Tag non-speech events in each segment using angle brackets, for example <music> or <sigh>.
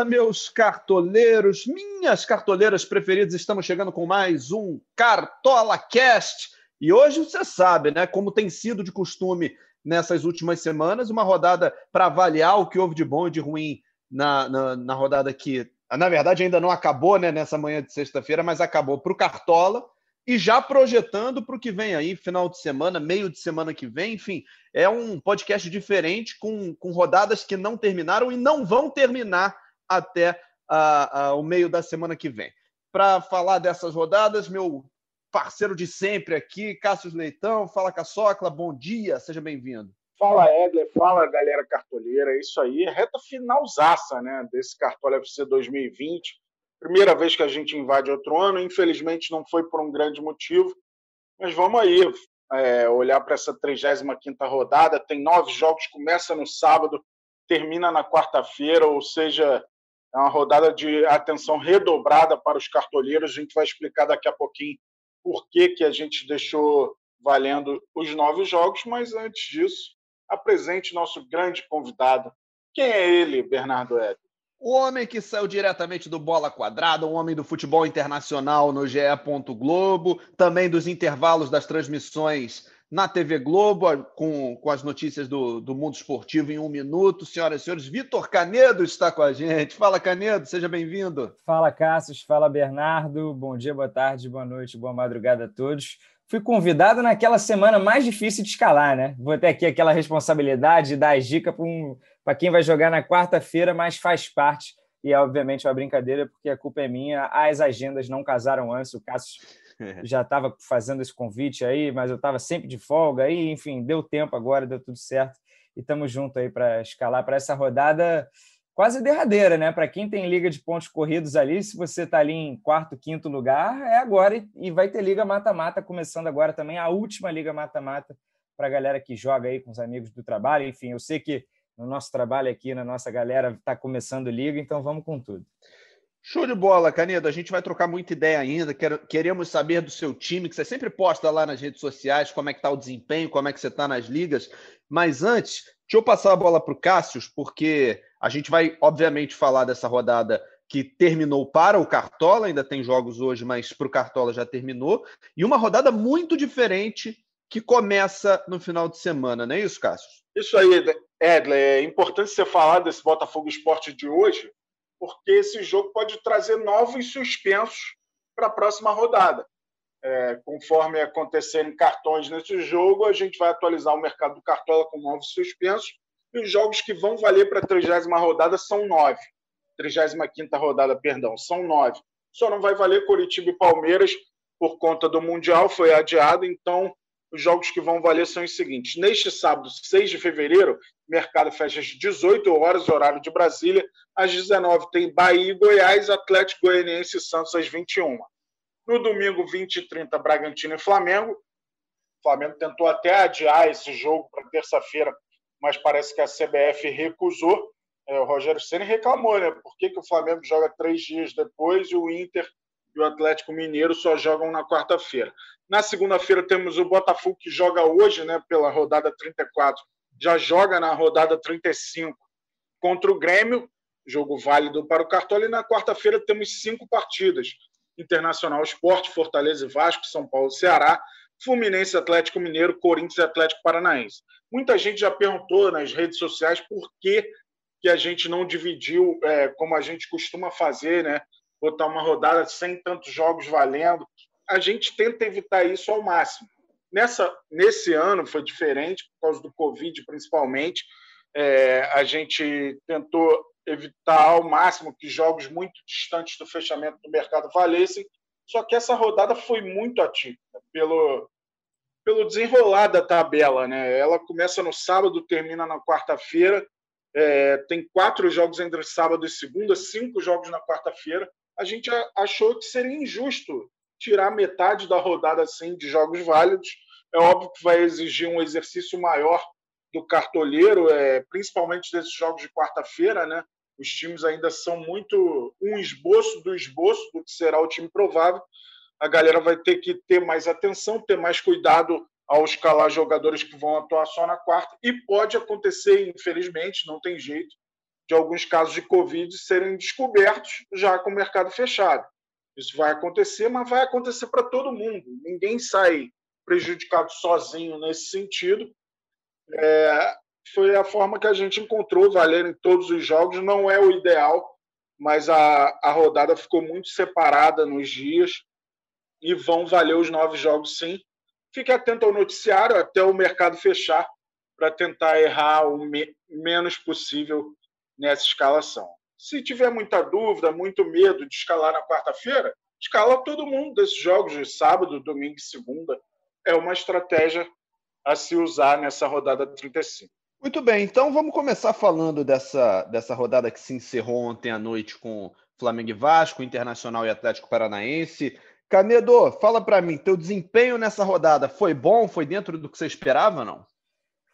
Fala, meus cartoleiros, minhas cartoleiras preferidas, estamos chegando com mais um Cartola Cast. E hoje você sabe, né, como tem sido de costume nessas últimas semanas, uma rodada para avaliar o que houve de bom e de ruim na, na, na rodada que, na verdade, ainda não acabou né, nessa manhã de sexta-feira, mas acabou para o Cartola e já projetando para o que vem aí, final de semana, meio de semana que vem, enfim, é um podcast diferente, com, com rodadas que não terminaram e não vão terminar até uh, uh, o meio da semana que vem. Para falar dessas rodadas, meu parceiro de sempre aqui, Cássio Leitão. Fala, Caçocla, bom dia, seja bem-vindo. Fala, Edler, fala, galera cartoleira. É isso aí, reta finalzaça né, desse Cartola FC 2020. Primeira vez que a gente invade outro ano, infelizmente não foi por um grande motivo, mas vamos aí é, olhar para essa 35 rodada. Tem nove jogos, começa no sábado, termina na quarta-feira, ou seja, é uma rodada de atenção redobrada para os cartoleiros. A gente vai explicar daqui a pouquinho por que, que a gente deixou valendo os nove jogos, mas antes disso, apresente nosso grande convidado. Quem é ele, Bernardo Ed? O homem que saiu diretamente do Bola Quadrada, o homem do futebol internacional no GE. Globo, também dos intervalos das transmissões na TV Globo, com, com as notícias do, do mundo esportivo em um minuto. Senhoras e senhores, Vitor Canedo está com a gente. Fala, Canedo, seja bem-vindo. Fala, Cassius. Fala, Bernardo. Bom dia, boa tarde, boa noite, boa madrugada a todos. Fui convidado naquela semana mais difícil de escalar, né? Vou ter aqui aquela responsabilidade de dar as dicas para um, quem vai jogar na quarta-feira, mas faz parte. E, obviamente, é uma brincadeira, porque a culpa é minha. As agendas não casaram antes. O Cássio já estava fazendo esse convite aí, mas eu estava sempre de folga aí, enfim, deu tempo agora, deu tudo certo e estamos juntos aí para escalar para essa rodada quase derradeira, né? Para quem tem liga de pontos corridos ali, se você está ali em quarto, quinto lugar, é agora e vai ter liga mata-mata começando agora também a última liga mata-mata para a galera que joga aí com os amigos do trabalho. Enfim, eu sei que no nosso trabalho aqui, na nossa galera, está começando liga, então vamos com tudo. Show de bola, Canedo. A gente vai trocar muita ideia ainda. Queremos saber do seu time, que você sempre posta lá nas redes sociais, como é que está o desempenho, como é que você está nas ligas. Mas antes, deixa eu passar a bola para o Cássio, porque a gente vai, obviamente, falar dessa rodada que terminou para o Cartola, ainda tem jogos hoje, mas para o Cartola já terminou. E uma rodada muito diferente que começa no final de semana, não é isso, Cássio? Isso aí, Edler. É importante você falar desse Botafogo Esporte de hoje, porque esse jogo pode trazer novos suspensos para a próxima rodada. É, conforme acontecerem cartões nesse jogo, a gente vai atualizar o mercado do cartola com novos suspensos. E os jogos que vão valer para a 30 rodada são nove. 35 rodada, perdão, são nove. Só não vai valer Curitiba e Palmeiras por conta do Mundial, foi adiado, então os jogos que vão valer são os seguintes. Neste sábado, 6 de fevereiro, mercado fecha às 18 horas, horário de Brasília. Às 19 tem Bahia e Goiás, Atlético Goianiense e Santos às 21. No domingo, 20 e 30, Bragantino e Flamengo. O Flamengo tentou até adiar esse jogo para terça-feira, mas parece que a CBF recusou. É, o Rogério Senna reclamou, né? Por que, que o Flamengo joga três dias depois e o Inter e o Atlético Mineiro só jogam na quarta-feira? Na segunda-feira temos o Botafogo que joga hoje, né, pela rodada 34, já joga na rodada 35 contra o Grêmio, jogo válido para o Cartola, e na quarta-feira temos cinco partidas: Internacional Esporte, Fortaleza e Vasco, São Paulo e Ceará, Fluminense, Atlético Mineiro, Corinthians e Atlético Paranaense. Muita gente já perguntou nas redes sociais por que, que a gente não dividiu, é, como a gente costuma fazer, né? Botar uma rodada sem tantos jogos valendo a gente tenta evitar isso ao máximo. Nessa, nesse ano foi diferente, por causa do Covid, principalmente. É, a gente tentou evitar ao máximo que jogos muito distantes do fechamento do mercado valessem, só que essa rodada foi muito atípica pelo, pelo desenrolar da tabela. Né? Ela começa no sábado, termina na quarta-feira, é, tem quatro jogos entre sábado e segunda, cinco jogos na quarta-feira. A gente achou que seria injusto tirar metade da rodada assim, de jogos válidos. É óbvio que vai exigir um exercício maior do cartoleiro, é, principalmente desses jogos de quarta-feira, né? Os times ainda são muito um esboço do esboço do que será o time provável. A galera vai ter que ter mais atenção, ter mais cuidado ao escalar jogadores que vão atuar só na quarta. E pode acontecer, infelizmente, não tem jeito, de alguns casos de Covid serem descobertos já com o mercado fechado. Isso vai acontecer, mas vai acontecer para todo mundo. Ninguém sai prejudicado sozinho nesse sentido. É, foi a forma que a gente encontrou valer em todos os jogos. Não é o ideal, mas a, a rodada ficou muito separada nos dias e vão valer os nove jogos sim. Fique atento ao noticiário até o mercado fechar para tentar errar o me menos possível nessa escalação. Se tiver muita dúvida, muito medo de escalar na quarta-feira, escala todo mundo desses jogos de sábado, domingo e segunda. É uma estratégia a se usar nessa rodada 35. Muito bem, então vamos começar falando dessa, dessa rodada que se encerrou ontem à noite com Flamengo e Vasco, Internacional e Atlético Paranaense. Canedo, fala para mim, teu desempenho nessa rodada foi bom? Foi dentro do que você esperava, não?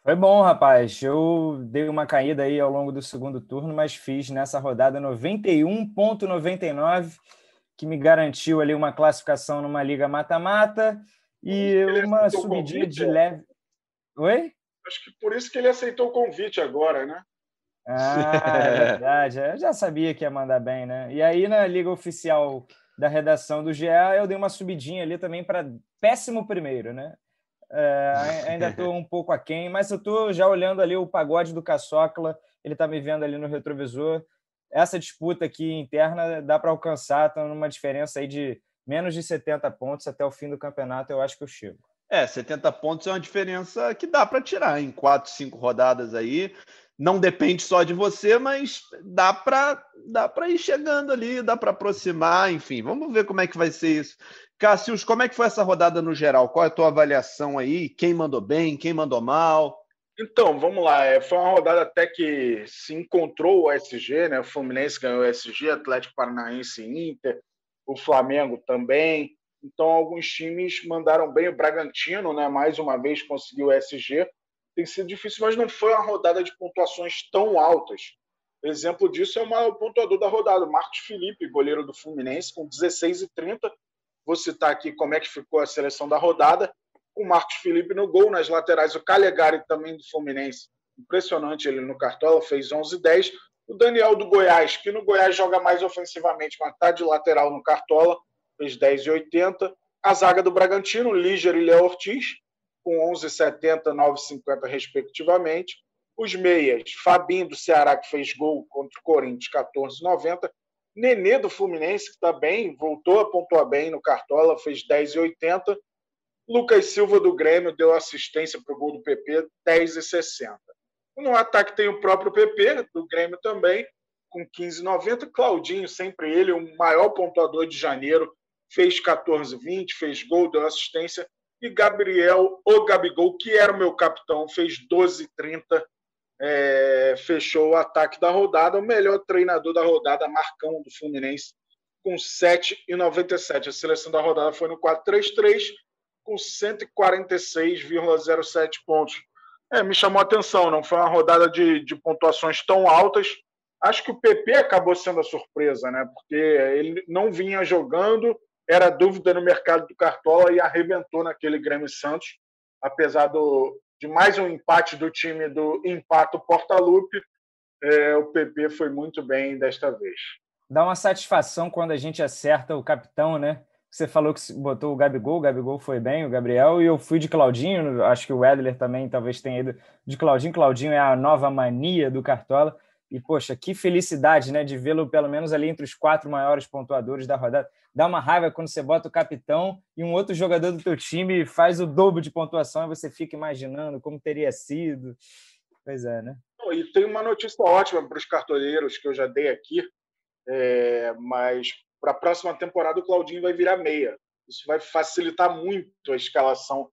Foi bom, rapaz. Eu dei uma caída aí ao longo do segundo turno, mas fiz nessa rodada 91.99, que me garantiu ali uma classificação numa liga mata-mata e uma subidinha de leve. Oi? Acho que por isso que ele aceitou o convite agora, né? Ah, é <laughs> verdade. Eu já sabia que ia mandar bem, né? E aí, na liga oficial da redação do GE, eu dei uma subidinha ali também para péssimo primeiro, né? É, ainda estou um pouco aquém, mas eu estou já olhando ali o pagode do Caçocla, ele está me vendo ali no retrovisor. Essa disputa aqui interna dá para alcançar, está numa diferença aí de menos de 70 pontos até o fim do campeonato, eu acho que eu chego. É, 70 pontos é uma diferença que dá para tirar em quatro, cinco rodadas aí. Não depende só de você, mas dá para dá para ir chegando ali, dá para aproximar, enfim. Vamos ver como é que vai ser isso. Cássio, como é que foi essa rodada no geral? Qual é a tua avaliação aí? Quem mandou bem, quem mandou mal? Então, vamos lá. É, foi uma rodada até que se encontrou o SG, né? O Fluminense ganhou o SG, Atlético Paranaense Inter, o Flamengo também. Então, alguns times mandaram bem. O Bragantino, né, mais uma vez, conseguiu o SG. Tem sido difícil, mas não foi uma rodada de pontuações tão altas. Exemplo disso é o maior pontuador da rodada, Marcos Felipe, goleiro do Fluminense, com 16 e 30. Vou citar aqui como é que ficou a seleção da rodada. O Marcos Felipe no gol, nas laterais, o Calegari também do Fluminense. Impressionante ele no Cartola, fez 11 e 10. O Daniel do Goiás, que no Goiás joga mais ofensivamente, mas está de lateral no Cartola, fez 10,80. A zaga do Bragantino, Líger e Léo Ortiz, com 11,70, 9,50 respectivamente. Os meias, Fabinho do Ceará, que fez gol contra o Corinthians, 14,90. Nenê do Fluminense, que está bem, voltou a pontuar bem no Cartola, fez 10,80. Lucas Silva do Grêmio deu assistência para o gol do PP, 10,60. No ataque tem o próprio PP, do Grêmio também, com 15,90. Claudinho, sempre ele, o maior pontuador de janeiro, fez 14,20, fez gol, deu assistência. E Gabriel, o Gabigol, que era o meu capitão, fez 12,30, é, fechou o ataque da rodada. O melhor treinador da rodada, Marcão, do Fluminense, com 7,97. A seleção da rodada foi no 4-3-3, com 146,07 pontos. É, me chamou a atenção, não foi uma rodada de, de pontuações tão altas, Acho que o PP acabou sendo a surpresa, né? Porque ele não vinha jogando, era dúvida no mercado do Cartola e arrebentou naquele Grêmio Santos, apesar do, de mais um empate do time do Empato Portalupe, é, o PP foi muito bem desta vez. Dá uma satisfação quando a gente acerta o capitão, né? Você falou que botou o Gabigol, o Gabigol foi bem, o Gabriel, e eu fui de Claudinho, acho que o Edler também talvez tenha ido de Claudinho. Claudinho é a nova mania do Cartola. E, poxa, que felicidade, né, de vê-lo pelo menos ali entre os quatro maiores pontuadores da rodada. Dá uma raiva quando você bota o capitão e um outro jogador do teu time faz o dobro de pontuação e você fica imaginando como teria sido. Pois é, né? E tem uma notícia ótima para os cartoleiros que eu já dei aqui, é, mas para a próxima temporada o Claudinho vai virar meia. Isso vai facilitar muito a escalação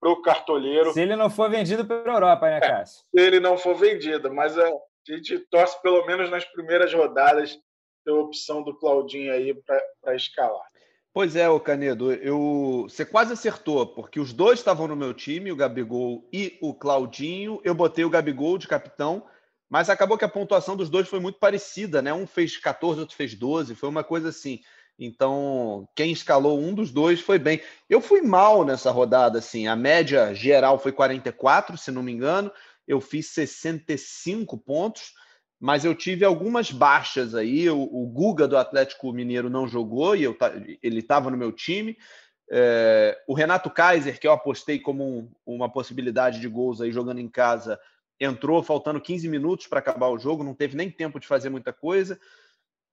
para o cartoleiro. Se ele não for vendido para a Europa, né, é, Cássio? É, se ele não for vendido, mas é, a gente torce pelo menos nas primeiras rodadas ter a opção do Claudinho aí para escalar. Pois é, o Canedo, eu... você quase acertou, porque os dois estavam no meu time, o Gabigol e o Claudinho. Eu botei o Gabigol de capitão, mas acabou que a pontuação dos dois foi muito parecida, né? Um fez 14, outro fez 12, foi uma coisa assim. Então, quem escalou um dos dois foi bem. Eu fui mal nessa rodada, assim. A média geral foi 44, se não me engano. Eu fiz 65 pontos mas eu tive algumas baixas aí. O, o Guga do Atlético Mineiro não jogou e eu, ele estava no meu time. É, o Renato Kaiser, que eu apostei como um, uma possibilidade de gols aí jogando em casa, entrou faltando 15 minutos para acabar o jogo, não teve nem tempo de fazer muita coisa.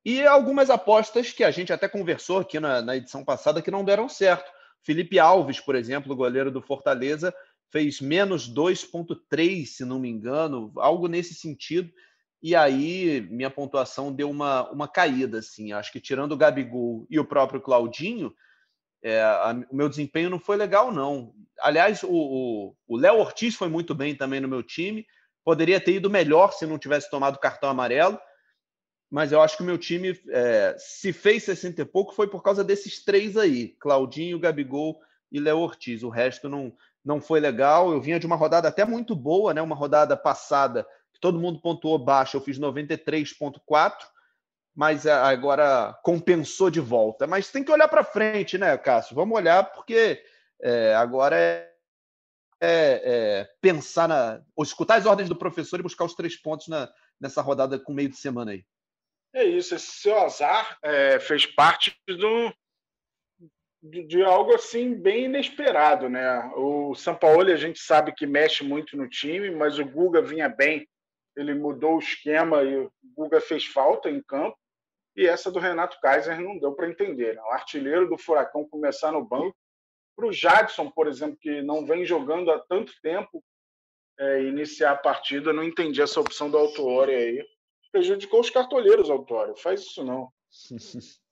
E algumas apostas que a gente até conversou aqui na, na edição passada que não deram certo. Felipe Alves, por exemplo, goleiro do Fortaleza, fez menos 2,3, se não me engano, algo nesse sentido. E aí minha pontuação deu uma, uma caída, assim. Acho que tirando o Gabigol e o próprio Claudinho, é, a, o meu desempenho não foi legal, não. Aliás, o Léo Ortiz foi muito bem também no meu time. Poderia ter ido melhor se não tivesse tomado cartão amarelo. Mas eu acho que o meu time, é, se fez 60 e pouco, foi por causa desses três aí: Claudinho, Gabigol e Léo Ortiz. O resto não, não foi legal. Eu vinha de uma rodada até muito boa, né? Uma rodada passada todo mundo pontuou baixo, eu fiz 93,4, mas agora compensou de volta. Mas tem que olhar para frente, né, Cássio? Vamos olhar, porque é, agora é, é, é, pensar na. ou escutar as ordens do professor e buscar os três pontos na, nessa rodada com meio de semana aí. É isso, esse seu azar é, fez parte do, de, de, algo assim bem inesperado, né? O São Paulo a gente sabe que mexe muito no time, mas o Guga vinha bem ele mudou o esquema e o Guga fez falta em campo. E essa do Renato Kaiser não deu para entender. Né? O artilheiro do Furacão começar no banco. Para o Jadson, por exemplo, que não vem jogando há tanto tempo, é, iniciar a partida, não entendi essa opção do Autuori aí. Prejudicou os cartoleiros, Autuori. Faz isso não. <laughs>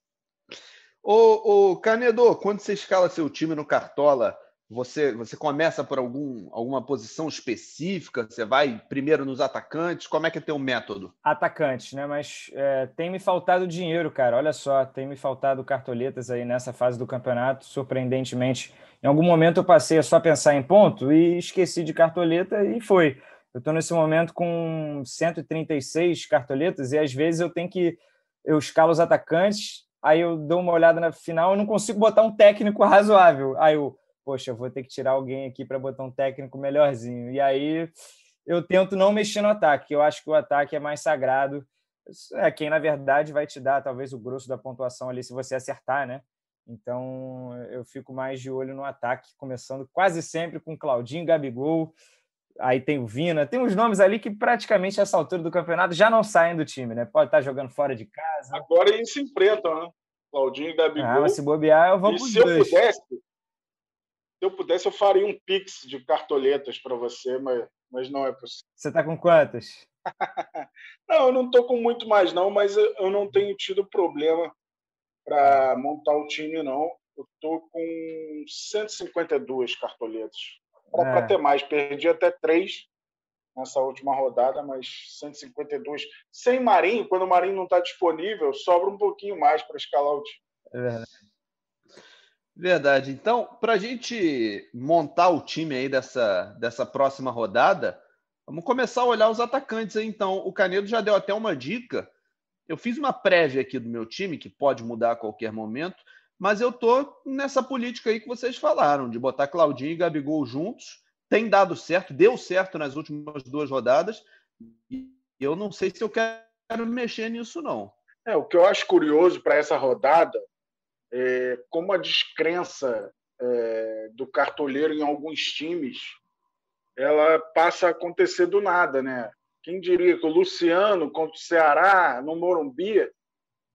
ô, ô, Canedo, quando você escala seu time no Cartola, você, você começa por algum, alguma posição específica? Você vai primeiro nos atacantes? Como é que é teu método? Atacantes, né? Mas é, tem me faltado dinheiro, cara. Olha só, tem me faltado cartoletas aí nessa fase do campeonato, surpreendentemente. Em algum momento eu passei a só pensar em ponto e esqueci de cartoleta e foi. Eu estou nesse momento com 136 cartoletas e às vezes eu tenho que. Eu escalo os atacantes, aí eu dou uma olhada na final e não consigo botar um técnico <laughs> razoável. Aí eu poxa, eu vou ter que tirar alguém aqui para botar um técnico melhorzinho. E aí eu tento não mexer no ataque. Eu acho que o ataque é mais sagrado. É quem, na verdade, vai te dar talvez o grosso da pontuação ali se você acertar, né? Então eu fico mais de olho no ataque, começando quase sempre com Claudinho, Gabigol. Aí tem o Vina, tem uns nomes ali que praticamente a essa altura do campeonato já não saem do time, né? Pode estar jogando fora de casa. Agora eles se enfrentam, né? Claudinho e Gabigol. Ah, mas se bobear, eu vou e se dois. eu pudesse, se eu pudesse, eu faria um pix de cartoletas para você, mas, mas não é possível. Você está com quantas? <laughs> não, eu não estou com muito mais, não, mas eu não tenho tido problema para montar o time, não. Eu estou com 152 cartoletas. Era para é. ter mais, perdi até três nessa última rodada, mas 152. Sem Marinho, quando o Marinho não está disponível, sobra um pouquinho mais para escalar o time. É verdade. Verdade. Então, para a gente montar o time aí dessa, dessa próxima rodada, vamos começar a olhar os atacantes aí. Então, o Canedo já deu até uma dica. Eu fiz uma prévia aqui do meu time, que pode mudar a qualquer momento, mas eu tô nessa política aí que vocês falaram, de botar Claudinho e Gabigol juntos. Tem dado certo, deu certo nas últimas duas rodadas. E eu não sei se eu quero mexer nisso, não. É, o que eu acho curioso para essa rodada é, como a descrença é, do cartoleiro em alguns times ela passa a acontecer do nada, né? Quem diria que o Luciano contra o Ceará no Morumbi,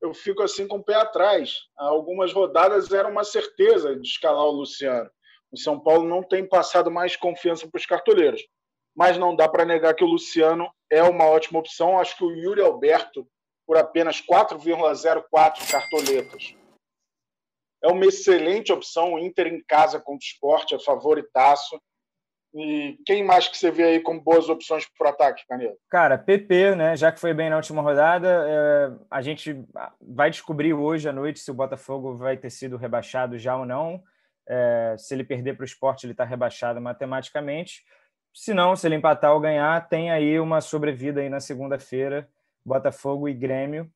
eu fico assim com o pé atrás. Algumas rodadas era uma certeza de escalar o Luciano. O São Paulo não tem passado mais confiança para os cartoleiros, mas não dá para negar que o Luciano é uma ótima opção. Acho que o Yuri Alberto por apenas 4,04 cartoletas é uma excelente opção. O Inter em casa contra o esporte é favoritaço. E quem mais que você vê aí como boas opções para o ataque, Canedo? Cara, PP, né? Já que foi bem na última rodada, é, a gente vai descobrir hoje à noite se o Botafogo vai ter sido rebaixado já ou não. É, se ele perder para o esporte, ele está rebaixado matematicamente. Se não, se ele empatar ou ganhar, tem aí uma sobrevida aí na segunda-feira, Botafogo e Grêmio.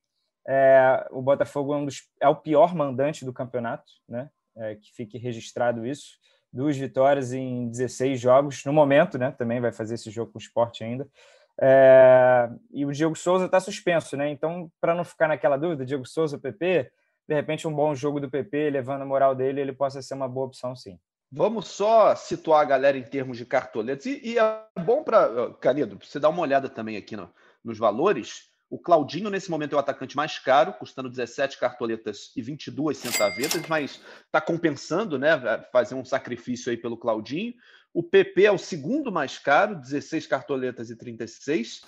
É, o Botafogo é, um dos, é, o pior mandante do campeonato, né? É, que fique registrado isso. Duas vitórias em 16 jogos, no momento, né? Também vai fazer esse jogo com o esporte ainda. É, e o Diego Souza está suspenso, né? Então, para não ficar naquela dúvida, Diego Souza, PP, de repente um bom jogo do PP, levando a moral dele, ele possa ser uma boa opção, sim. Vamos só situar a galera em termos de cartoletas. E, e é bom para. Canido, você dar uma olhada também aqui no, nos valores. O Claudinho, nesse momento, é o atacante mais caro, custando 17 cartoletas e 22 centavetas, mas está compensando, né? Fazer um sacrifício aí pelo Claudinho. O PP é o segundo mais caro, 16 cartoletas e 36.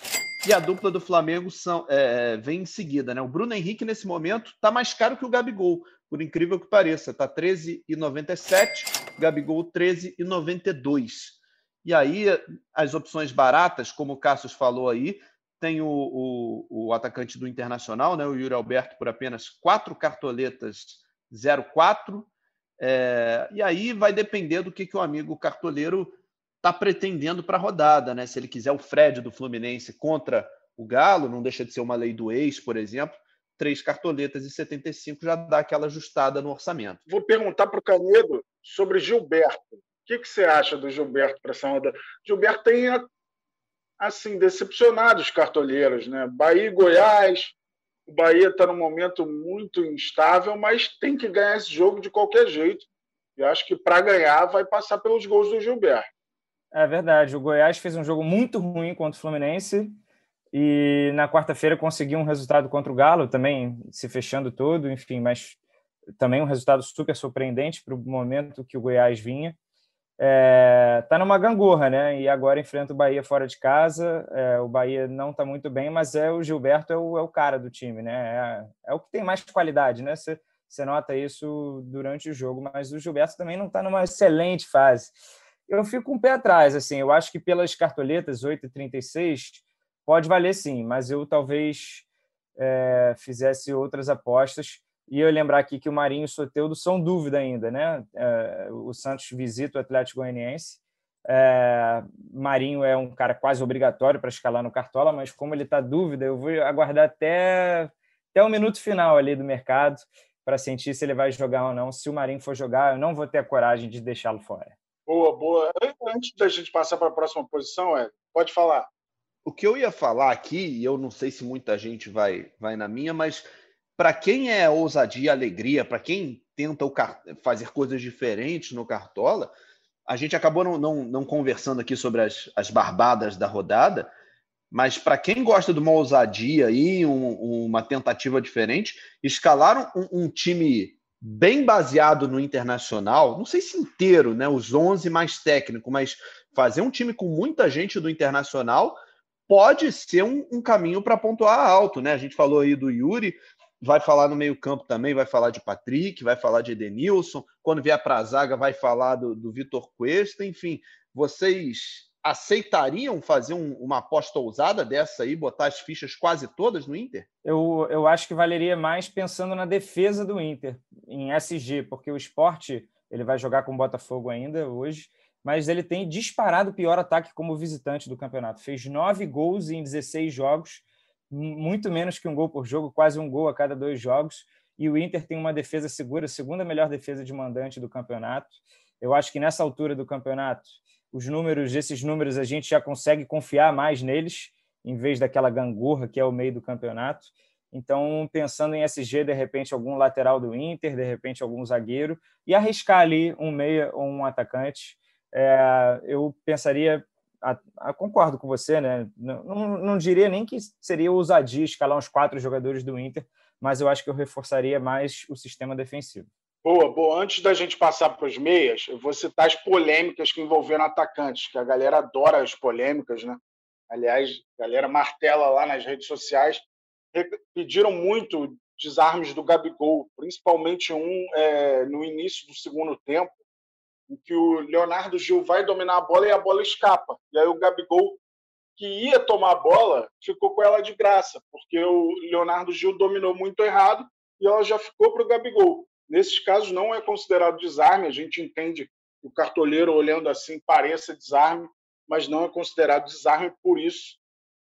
E a dupla do Flamengo são, é, vem em seguida, né? O Bruno Henrique, nesse momento, está mais caro que o Gabigol, por incrível que pareça. Está 13,97, Gabigol 13,92. E aí, as opções baratas, como o Cassius falou aí, tem o, o, o, atacante do Internacional, né, o Yuri Alberto, por apenas quatro cartoletas 0,4. É, e aí vai depender do que, que o amigo cartoleiro está pretendendo para a rodada. Né? Se ele quiser o Fred do Fluminense contra o Galo, não deixa de ser uma lei do ex, por exemplo, três cartoletas e 75 já dá aquela ajustada no orçamento. Vou perguntar para o Canedo sobre Gilberto. O que, que você acha do Gilberto para essa rodada? Gilberto tem assim, decepcionado os cartoleiros, né? Bahia e Goiás. O Bahia está num momento muito instável, mas tem que ganhar esse jogo de qualquer jeito. E acho que para ganhar vai passar pelos gols do Gilberto. É verdade. O Goiás fez um jogo muito ruim contra o Fluminense e na quarta-feira conseguiu um resultado contra o Galo, também se fechando todo, enfim, mas também um resultado super surpreendente para o momento que o Goiás vinha é, tá numa gangorra, né? E agora enfrenta o Bahia fora de casa. É, o Bahia não está muito bem, mas é o Gilberto é o, é o cara do time, né? É, é, o que tem mais qualidade, né? Você nota isso durante o jogo, mas o Gilberto também não está numa excelente fase. Eu fico um pé atrás, assim. Eu acho que pelas cartoletas 8,36 pode valer sim, mas eu talvez é, fizesse outras apostas. E eu lembrar aqui que o Marinho e o Soteudo são dúvida ainda, né? É, o Santos visita o Atlético Goianiense. É, Marinho é um cara quase obrigatório para escalar no Cartola, mas como ele está dúvida, eu vou aguardar até, até o minuto final ali do mercado para sentir se ele vai jogar ou não. Se o Marinho for jogar, eu não vou ter a coragem de deixá-lo fora. Boa, boa. Antes da gente passar para a próxima posição, é, pode falar. O que eu ia falar aqui, e eu não sei se muita gente vai, vai na minha, mas para quem é ousadia, alegria, para quem tenta fazer coisas diferentes no Cartola, a gente acabou não, não, não conversando aqui sobre as, as barbadas da rodada, mas para quem gosta de uma ousadia e um, uma tentativa diferente, escalaram um, um, time bem baseado no internacional, não sei se inteiro, né, os 11 mais técnico, mas fazer um time com muita gente do internacional pode ser um, um caminho para pontuar alto, né? A gente falou aí do Yuri, vai falar no meio-campo também, vai falar de Patrick, vai falar de Edenilson. Quando vier para a zaga, vai falar do, do Vitor Cuesta. Enfim, vocês aceitariam fazer um, uma aposta ousada dessa aí, botar as fichas quase todas no Inter? Eu, eu acho que valeria mais pensando na defesa do Inter, em SG, porque o esporte ele vai jogar com o Botafogo ainda hoje, mas ele tem disparado o pior ataque como visitante do campeonato. Fez nove gols em 16 jogos muito menos que um gol por jogo, quase um gol a cada dois jogos. E o Inter tem uma defesa segura, segunda melhor defesa de mandante do campeonato. Eu acho que nessa altura do campeonato, os números, esses números, a gente já consegue confiar mais neles, em vez daquela gangorra que é o meio do campeonato. Então, pensando em SG, de repente, algum lateral do Inter, de repente, algum zagueiro, e arriscar ali um meia ou um atacante, é, eu pensaria a, a, concordo com você, né? Não, não, não, diria nem que seria ousadia escalar uns quatro jogadores do Inter, mas eu acho que eu reforçaria mais o sistema defensivo. Boa, boa. Antes da gente passar para os meias, eu vou citar as polêmicas que envolveram atacantes, que a galera adora as polêmicas, né? Aliás, a galera martela lá nas redes sociais. Pediram muito desarmes do Gabigol, principalmente um é, no início do segundo tempo, em que o Leonardo Gil vai dominar a bola e a bola escapa. E aí o Gabigol, que ia tomar a bola, ficou com ela de graça, porque o Leonardo Gil dominou muito errado e ela já ficou para o Gabigol. Nesses casos não é considerado desarme, a gente entende que o cartoleiro olhando assim pareça desarme, mas não é considerado desarme, por isso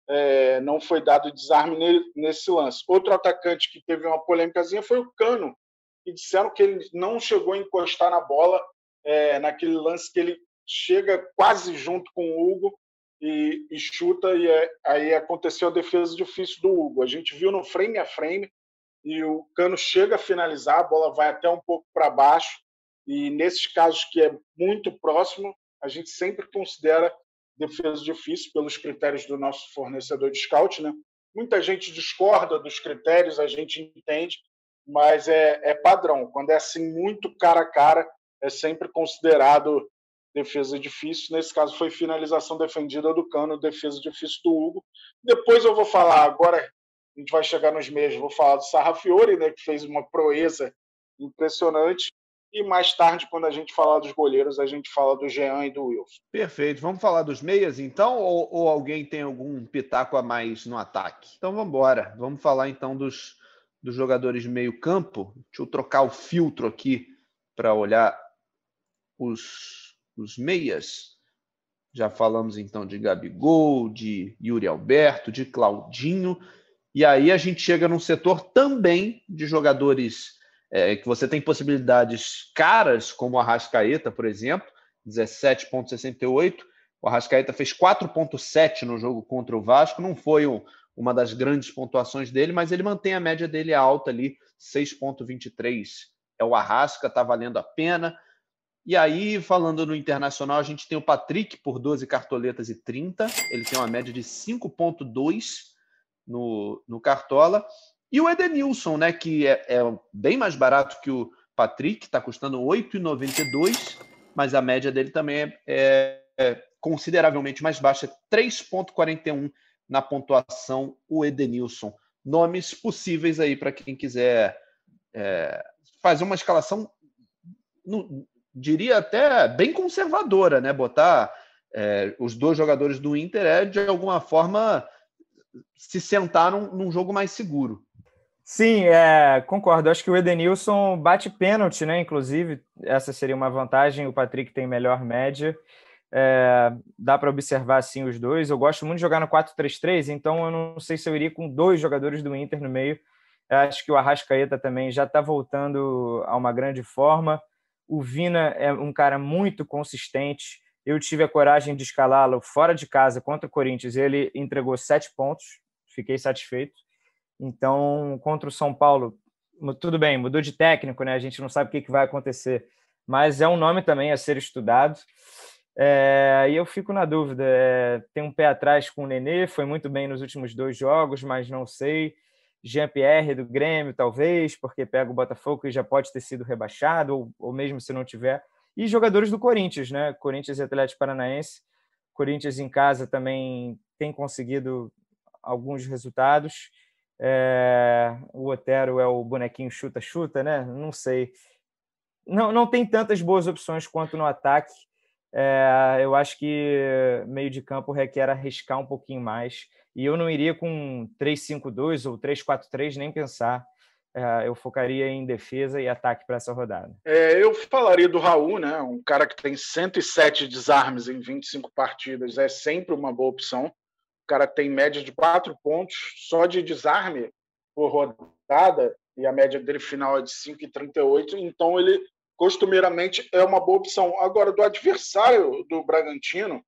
é, não foi dado desarme nesse lance. Outro atacante que teve uma polêmicazinha foi o Cano, que disseram que ele não chegou a encostar na bola é, naquele lance que ele chega quase junto com o Hugo e, e chuta, e é, aí aconteceu a defesa difícil do Hugo. A gente viu no frame a frame, e o Cano chega a finalizar, a bola vai até um pouco para baixo, e nesses casos que é muito próximo, a gente sempre considera defesa difícil pelos critérios do nosso fornecedor de scout, né? Muita gente discorda dos critérios, a gente entende, mas é, é padrão. Quando é assim muito cara a cara, é sempre considerado defesa difícil. Nesse caso foi finalização defendida do Cano, defesa difícil do Hugo. Depois eu vou falar, agora a gente vai chegar nos meios, vou falar do Sarrafiore, né, que fez uma proeza impressionante. E mais tarde, quando a gente falar dos goleiros, a gente fala do Jean e do Wilson. Perfeito. Vamos falar dos meias, então? Ou, ou alguém tem algum pitaco a mais no ataque? Então vamos embora. Vamos falar então dos, dos jogadores de meio campo. Deixa eu trocar o filtro aqui para olhar os, os meias. Já falamos então de Gabigol, de Yuri Alberto, de Claudinho. E aí a gente chega num setor também de jogadores é, que você tem possibilidades caras, como o Arrascaeta, por exemplo, 17,68. O Arrascaeta fez 4,7 no jogo contra o Vasco. Não foi um, uma das grandes pontuações dele, mas ele mantém a média dele alta ali, 6,23. É o Arrasca, tá valendo a pena. E aí, falando no internacional, a gente tem o Patrick por 12 cartoletas e 30. Ele tem uma média de 5,2 no, no Cartola. E o Edenilson, né, que é, é bem mais barato que o Patrick, está custando 8,92, mas a média dele também é, é, é consideravelmente mais baixa, 3,41 na pontuação, o Edenilson. Nomes possíveis aí para quem quiser é, fazer uma escalação, no, diria até bem conservadora, né? Botar é, os dois jogadores do Inter é de alguma forma se sentar num, num jogo mais seguro. Sim, é, concordo. Acho que o Edenilson bate pênalti, né? Inclusive, essa seria uma vantagem. O Patrick tem melhor média. É, dá para observar assim os dois. Eu gosto muito de jogar no 4-3-3, então eu não sei se eu iria com dois jogadores do Inter no meio. Eu acho que o Arrascaeta também já está voltando a uma grande forma. O Vina é um cara muito consistente. Eu tive a coragem de escalá-lo fora de casa contra o Corinthians. Ele entregou sete pontos. Fiquei satisfeito. Então, contra o São Paulo, tudo bem, mudou de técnico, né? A gente não sabe o que, vai acontecer, mas é um nome também a ser estudado. É, e eu fico na dúvida. É, tem um pé atrás com o Nenê, foi muito bem nos últimos dois jogos, mas não sei. Jean-Pierre do Grêmio, talvez, porque pega o Botafogo e já pode ter sido rebaixado, ou, ou mesmo se não tiver. E jogadores do Corinthians, né? Corinthians e Atlético Paranaense. Corinthians em casa também tem conseguido alguns resultados. É, o Otero é o bonequinho chuta-chuta, né? Não sei. Não, não tem tantas boas opções quanto no ataque. É, eu acho que meio de campo requer arriscar um pouquinho mais. E eu não iria com 3-5-2 ou 3-4-3, nem pensar. É, eu focaria em defesa e ataque para essa rodada. É, eu falaria do Raul, né? Um cara que tem 107 desarmes em 25 partidas, é sempre uma boa opção. O cara tem média de quatro pontos só de desarme por rodada, e a média dele final é de 5,38, então ele costumeiramente é uma boa opção. Agora, do adversário do Bragantino,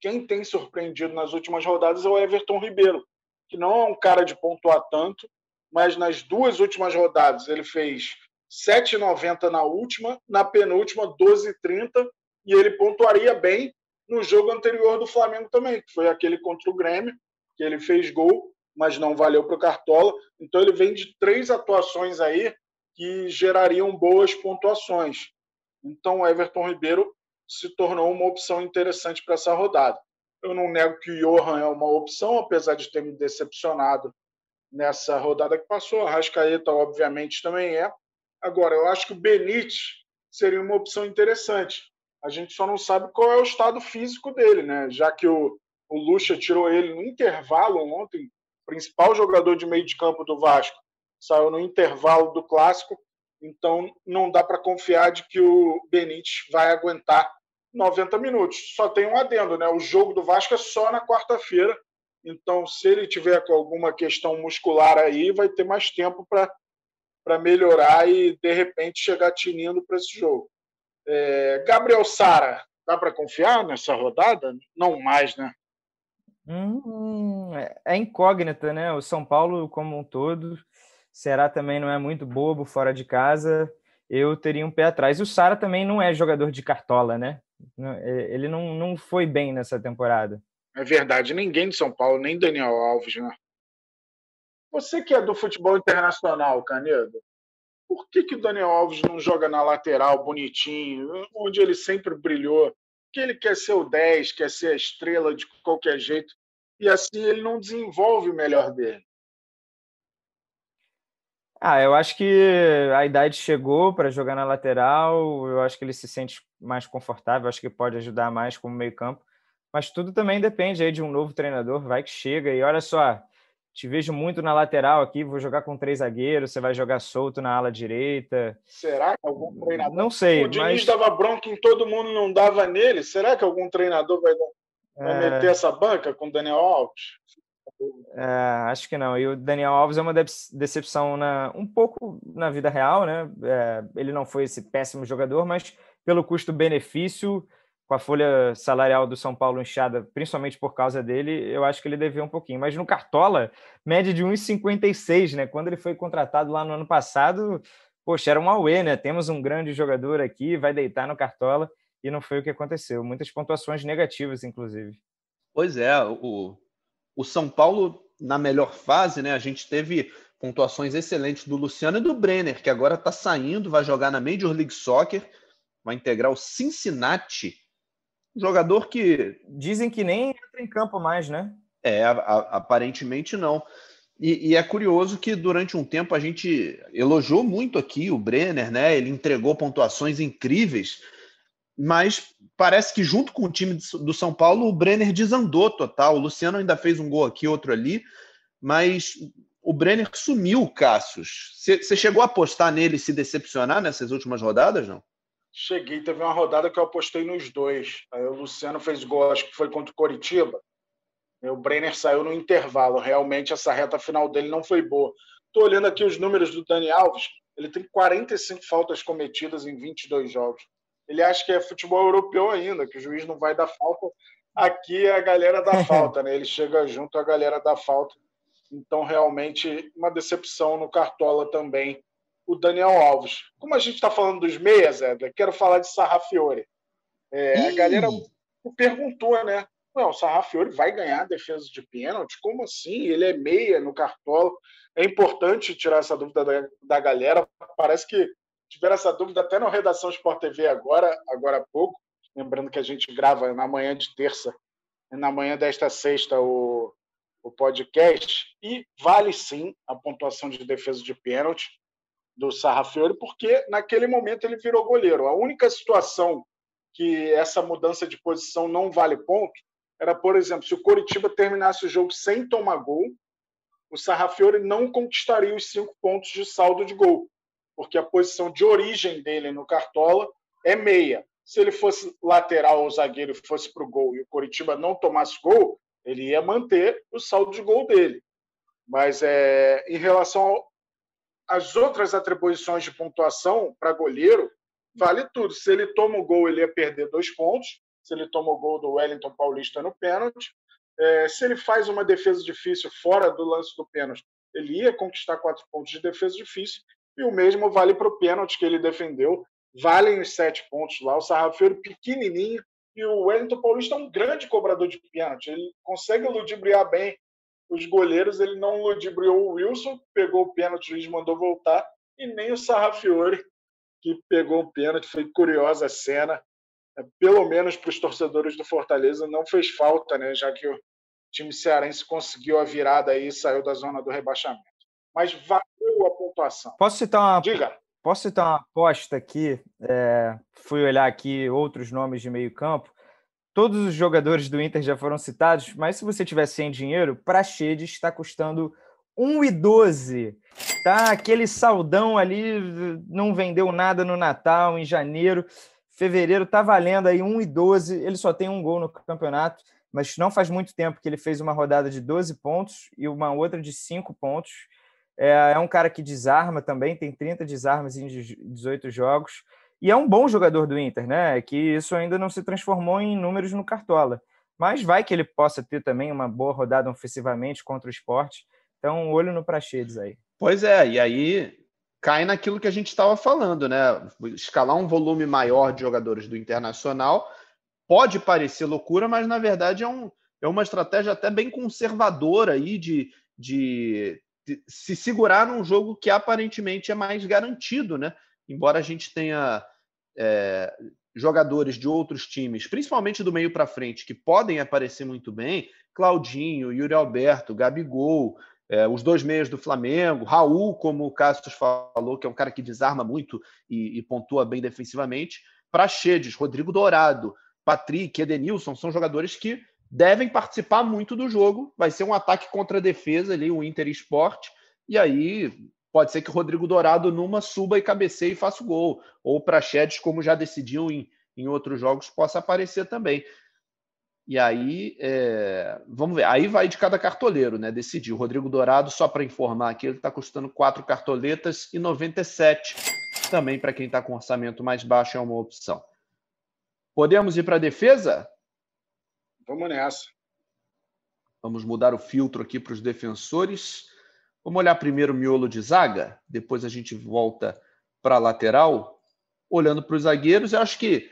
quem tem surpreendido nas últimas rodadas é o Everton Ribeiro, que não é um cara de pontuar tanto, mas nas duas últimas rodadas ele fez 7,90 na última, na penúltima 12,30 e ele pontuaria bem no jogo anterior do Flamengo também, que foi aquele contra o Grêmio, que ele fez gol, mas não valeu para o Cartola. Então ele vem de três atuações aí que gerariam boas pontuações. Então o Everton Ribeiro se tornou uma opção interessante para essa rodada. Eu não nego que o Johan é uma opção, apesar de ter me decepcionado nessa rodada que passou. A Rascaeta, obviamente, também é. Agora, eu acho que o Benítez seria uma opção interessante A gente só não sabe qual é o estado físico dele, né? Já que o, o Lucha tirou ele no intervalo ontem, principal jogador de meio de campo do Vasco, saiu no intervalo do clássico, então não dá para confiar de que o Benítez vai aguentar 90 minutos. Só tem um adendo, né? O jogo do Vasco é só na quarta-feira, então se ele tiver com alguma questão muscular aí, vai ter mais tempo para melhorar e de repente chegar tinindo para esse jogo. É, Gabriel Sara, dá para confiar nessa rodada? Não mais, né? Hum, é incógnita, né? O São Paulo, como um todo, será também não é muito bobo fora de casa. Eu teria um pé atrás. E o Sara também não é jogador de cartola, né? É, ele não, não foi bem nessa temporada. É verdade, ninguém de São Paulo, nem Daniel Alves, né? Você que é do futebol internacional, Canedo, por que, que o Daniel Alves não joga na lateral bonitinho, onde ele sempre brilhou? Que ele quer ser o 10, quer ser a estrela de qualquer jeito, e assim ele não desenvolve o melhor dele. Ah, eu acho que a idade chegou para jogar na lateral. Eu acho que ele se sente mais confortável. Acho que pode ajudar mais como meio-campo. Mas tudo também depende aí de um novo treinador. Vai que chega. E olha só, te vejo muito na lateral aqui. Vou jogar com três zagueiros. Você vai jogar solto na ala direita. Será que algum treinador? Não sei. O Diniz mas... dava bronca em todo mundo, não dava nele. Será que algum treinador vai, vai é... meter essa banca com o Daniel Alves? É, acho que não. E o Daniel Alves é uma decepção na, um pouco na vida real, né? É, ele não foi esse péssimo jogador, mas pelo custo-benefício, com a folha salarial do São Paulo inchada, principalmente por causa dele, eu acho que ele devia um pouquinho. Mas no Cartola, média de 1,56, né? Quando ele foi contratado lá no ano passado, poxa, era um Aue, né? Temos um grande jogador aqui, vai deitar no Cartola, e não foi o que aconteceu. Muitas pontuações negativas, inclusive. Pois é, o, o São Paulo, na melhor fase, né? A gente teve pontuações excelentes do Luciano e do Brenner, que agora está saindo, vai jogar na Major League Soccer, vai integrar o Cincinnati. Um jogador que. Dizem que nem entra em campo mais, né? É, a, a, aparentemente não. E, e, é curioso que durante um tempo a gente elogiou muito aqui o Brenner, né? Ele entregou pontuações incríveis mas parece que junto com o time do São Paulo, o Brenner desandou total. O Luciano ainda fez um gol aqui, outro ali, mas o Brenner sumiu, Cassius. Você chegou a apostar nele e se decepcionar nessas últimas rodadas, não? Cheguei, teve uma rodada que eu apostei nos dois. Aí o Luciano fez gol, acho que foi contra o Coritiba. O Brenner saiu no intervalo. Realmente, essa reta final dele não foi boa. Estou olhando aqui os números do Dani Alves. Ele tem 45 faltas cometidas em 22 jogos ele acha que é futebol europeu ainda, que o juiz não vai dar falta. Aqui é a galera da <laughs> falta, né? Ele chega junto à galera da falta. Então, realmente, uma decepção no Cartola também, o Daniel Alves. Como a gente está falando dos meias, Edler, quero falar de Sarrafiore. É, a galera perguntou, né? Ué, o Sarrafiore vai ganhar a defesa de pênalti? Como assim? Ele é meia no Cartola. É importante tirar essa dúvida da, da galera. Parece que tiveram essa dúvida até na redação Sport TV agora, agora há pouco. Lembrando que a gente grava na manhã de terça e na manhã desta sexta o, o podcast. E vale sim a pontuação de defesa de pênalti do Sarrafiori, porque naquele momento ele virou goleiro. A única situação que essa mudança de posição não vale ponto era, por exemplo, se o Coritiba terminasse o jogo sem tomar gol, o Sarrafiori não conquistaria os cinco pontos de saldo de gol porque a posição de origem dele no Cartola é meia. Se ele fosse lateral ou zagueiro fosse para o gol e o Coritiba não tomasse gol, ele ia manter o saldo de gol dele. Mas é, em relação às outras atribuições de pontuação para goleiro, vale tudo. Se ele toma o gol, ele ia perder dois pontos. Se ele toma o gol do Wellington Paulista no pênalti. É, se ele faz uma defesa difícil fora do lance do pênalti, ele ia conquistar quatro pontos de defesa difícil e o mesmo vale para o pênalti que ele defendeu. Valem os sete pontos lá. O Sarrafeiro pequenininho e o Wellington Paulista é um grande cobrador de pênalti. Ele consegue ludibriar bem os goleiros. Ele não ludibriou o Wilson, pegou o pênalti, o juiz mandou voltar. E nem o Sarrafiore, que pegou o pênalti. Foi curiosa a cena. É, pelo menos para os torcedores do Fortaleza, não fez falta, né? já que o time cearense conseguiu a virada e saiu da zona do rebaixamento. Mas valeu a pontuação. Posso citar uma, Diga. Posso citar uma aposta aqui? É, fui olhar aqui outros nomes de meio campo. Todos os jogadores do Inter já foram citados, mas se você tiver sem dinheiro, Praxedes está custando 1,12. Tá aquele saldão ali, não vendeu nada no Natal, em janeiro. Fevereiro tá valendo aí 1,12. Ele só tem um gol no campeonato, mas não faz muito tempo que ele fez uma rodada de 12 pontos e uma outra de 5 pontos. É, é um cara que desarma também, tem 30 desarmas em 18 jogos. E é um bom jogador do Inter, né? Que isso ainda não se transformou em números no Cartola. Mas vai que ele possa ter também uma boa rodada ofensivamente contra o esporte. Então, olho no Praxedes aí. Pois é, e aí cai naquilo que a gente estava falando, né? Escalar um volume maior de jogadores do Internacional pode parecer loucura, mas na verdade é, um, é uma estratégia até bem conservadora aí de, de se segurar num jogo que aparentemente é mais garantido, né? embora a gente tenha é, jogadores de outros times, principalmente do meio para frente, que podem aparecer muito bem, Claudinho, Yuri Alberto, Gabigol, é, os dois meias do Flamengo, Raul, como o Cassius falou, que é um cara que desarma muito e, e pontua bem defensivamente, Praxedes, Rodrigo Dourado, Patrick, Edenilson, são jogadores que devem participar muito do jogo. Vai ser um ataque contra a defesa ali, o Inter Esporte. E aí pode ser que o Rodrigo Dourado numa suba e cabeceie e faça o gol. Ou o Prachedes, como já decidiu em, em outros jogos, possa aparecer também. E aí, é... vamos ver. Aí vai de cada cartoleiro, né? Decidir. O Rodrigo Dourado, só para informar aqui, ele está custando quatro cartoletas e 97. Também para quem está com orçamento mais baixo é uma opção. Podemos ir para a defesa? Vamos nessa. Vamos mudar o filtro aqui para os defensores. Vamos olhar primeiro o miolo de zaga, depois a gente volta para a lateral. Olhando para os zagueiros, eu acho que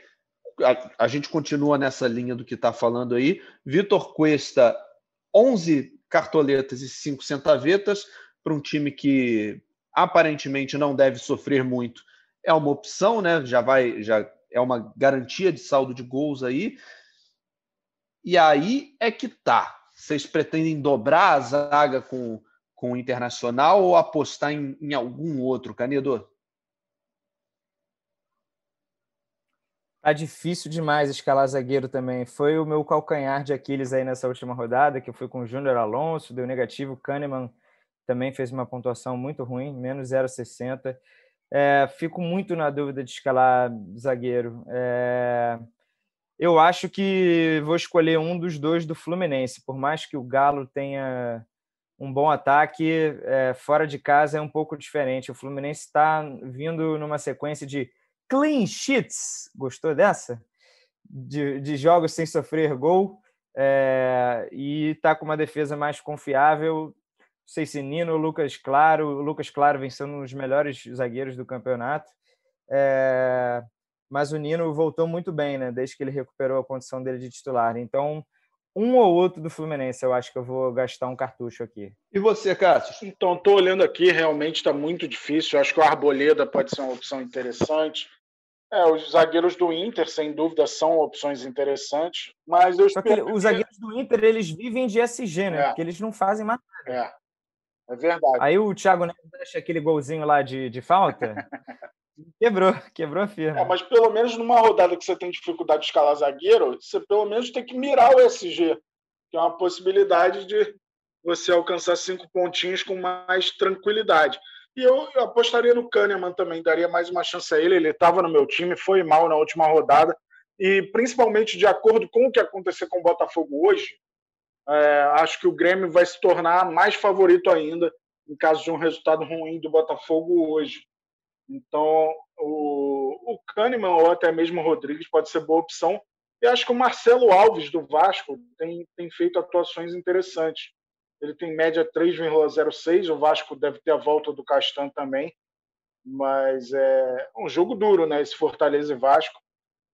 a, a, gente continua nessa linha do que está falando aí. Vitor Cuesta, 11 cartoletas e 5 centavetas para um time que aparentemente não deve sofrer muito. É uma opção, né? Já vai, já é uma garantia de saldo de gols aí. E aí é que tá. Vocês pretendem dobrar a zaga com com o Internacional ou apostar em, em algum outro, Canedo? Tá difícil demais escalar zagueiro também. Foi o meu calcanhar de Aquiles aí nessa última rodada, que eu fui com o Júnior Alonso, deu negativo. Kahneman também fez uma pontuação muito ruim, menos 0,60. É, fico muito na dúvida de escalar zagueiro. É, eu acho que vou escolher um dos dois do Fluminense, por mais que o Galo tenha um bom ataque é, fora de casa é um pouco diferente. O Fluminense está vindo numa sequência de clean sheets. Gostou dessa? De, de jogos sem sofrer gol é, e está com uma defesa mais confiável. Não sei se Nino, Lucas Claro, o Lucas Claro vem sendo um dos melhores zagueiros do campeonato. É, mas o Nino voltou muito bem, né? Desde que ele recuperou a condição dele de titular. Então, um ou outro do Fluminense, eu acho que eu vou gastar um cartucho aqui. E você, Cássio? Então, estou olhando aqui, realmente está muito difícil. Eu acho que o Arboleda pode ser uma opção interessante. É, os zagueiros do Inter, sem dúvida, são opções interessantes, mas eu Só que os zagueiros do Inter, eles vivem de SG, né? É. Porque eles não fazem mais nada. É, é verdade. Aí o Thiago Neves deixa aquele golzinho lá de, de falta, <laughs> Quebrou, quebrou a firma. É, mas pelo menos numa rodada que você tem dificuldade de escalar zagueiro, você pelo menos tem que mirar o SG, que é uma possibilidade de você alcançar cinco pontinhos com mais tranquilidade. E eu, apostaria no Kahneman também, daria mais uma chance a ele. Ele estava no meu time, foi mal na última rodada, e principalmente de acordo com o que aconteceu com o Botafogo hoje, é, acho que o Grêmio vai se tornar mais favorito ainda em caso de um resultado ruim do Botafogo hoje. Então, o, o Kahneman ou até mesmo o Rodrigues pode ser boa opção. E acho que o Marcelo Alves, do Vasco, tem, tem feito atuações interessantes. Ele tem média 3,06. O Vasco deve ter a volta do Castan também. Mas é um jogo duro, né? Esse Fortaleza e Vasco.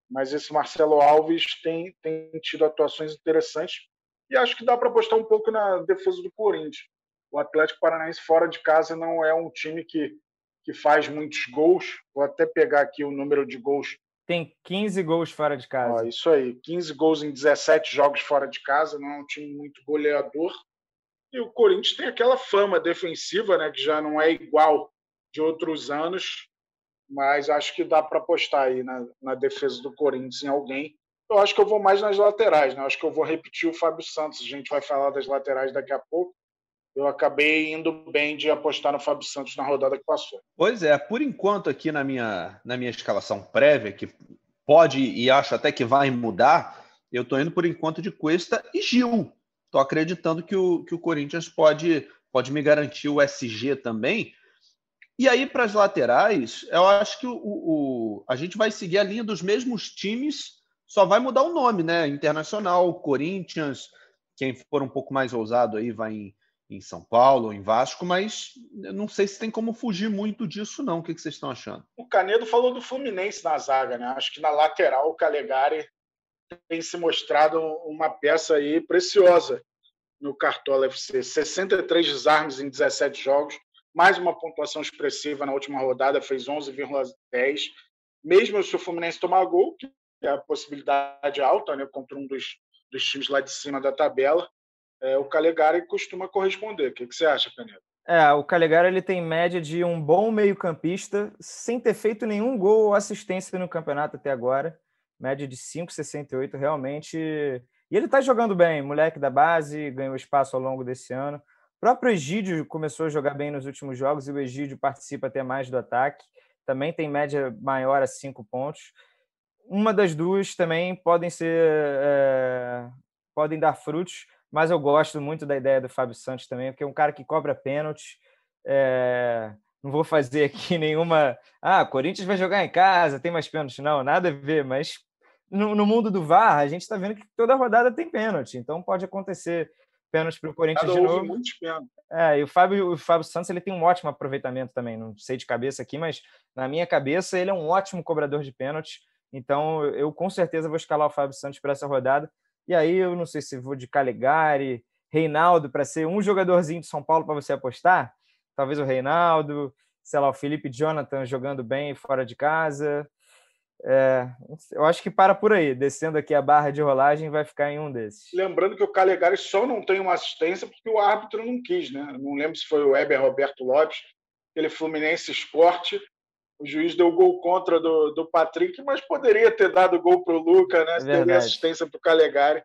Mas esse Marcelo Alves tem, tem tido atuações interessantes. E acho que dá para apostar um pouco na defesa do Corinthians. O Atlético Paranaense fora de casa não é um time que que faz muitos gols. Vou até pegar aqui o número de gols. Tem 15 gols fora de casa. Ó, isso aí, 15 gols em 17 jogos fora de casa, não é um time muito goleador. E o Corinthians tem aquela fama defensiva, né, que já não é igual de outros anos. mas acho que dá para apostar aí na, na, defesa do Corinthians em alguém. Eu acho que eu vou mais nas laterais, né? Eu acho que eu vou repetir o Fábio Santos. A gente vai falar das laterais daqui a pouco. Eu acabei indo bem de apostar no Fábio Santos na rodada que passou. Pois é, por enquanto aqui na minha, na minha escalação prévia, que pode e acho até que vai mudar, eu estou indo por enquanto de Cuesta e Gil. Estou acreditando que o, que o Corinthians pode, pode me garantir o SG também, e aí, para as laterais, eu acho que o, o, a gente vai seguir a linha dos mesmos times, só vai mudar o nome, né? Internacional, Corinthians, quem for um pouco mais ousado aí vai em, em São Paulo ou em Vasco, mas não sei se tem como fugir muito disso, não. O que, vocês estão achando? O Canedo falou do Fluminense na zaga, né? Acho que na lateral o Calegari tem se mostrado uma peça aí preciosa no Cartola FC. 63 desarmes em 17 jogos, mais uma pontuação expressiva na última rodada, fez 11,10. Mesmo se o Fluminense tomar gol, que é a possibilidade alta, né, contra um dos, dos times lá de cima da tabela, é, o Calegari costuma corresponder. O que, que você acha, Canedo? É, o Calegari ele tem média de um bom meio-campista, sem ter feito nenhum gol ou assistência no campeonato até agora. Média de 5,68, realmente. E ele está jogando bem, moleque da base, ganhou espaço ao longo desse ano próprio Egídio começou a jogar bem nos últimos jogos e o Egídio participa até mais do ataque. Também tem média maior a cinco pontos. Uma das duas também podem ser é, podem dar frutos, mas eu gosto muito da ideia do Fábio Santos também, porque é um cara que cobra pênalti. É, não vou fazer <laughs> aqui nenhuma. Ah, Corinthians vai jogar em casa, tem mais pênalti. Não, nada a ver, mas no, no mundo do VAR, a gente está vendo que toda rodada tem pênalti, então pode acontecer pênalti para o Corinthians Cada de novo. Muitos pênaltis. É, e o Fábio, o Fábio Santos ele tem um ótimo aproveitamento também. Não sei de cabeça aqui, mas na minha cabeça ele é um ótimo cobrador de pênaltis. Então eu com certeza vou escalar o Fábio Santos para essa rodada. E aí eu não sei se vou de Calegari, Reinaldo para ser um jogadorzinho de São Paulo para você apostar. Talvez o Reinaldo, sei lá, o Felipe Jonathan jogando bem fora de casa. É, eu acho que para por aí, descendo aqui a barra de rolagem, vai ficar em um desses. Lembrando que o Calegari só não tem uma assistência porque o árbitro não quis, né? Não lembro se foi o Weber Roberto Lopes, aquele Fluminense Esporte. O juiz deu gol contra do, do Patrick, mas poderia ter dado gol para o Luca, né? É Teve assistência para o Calegari.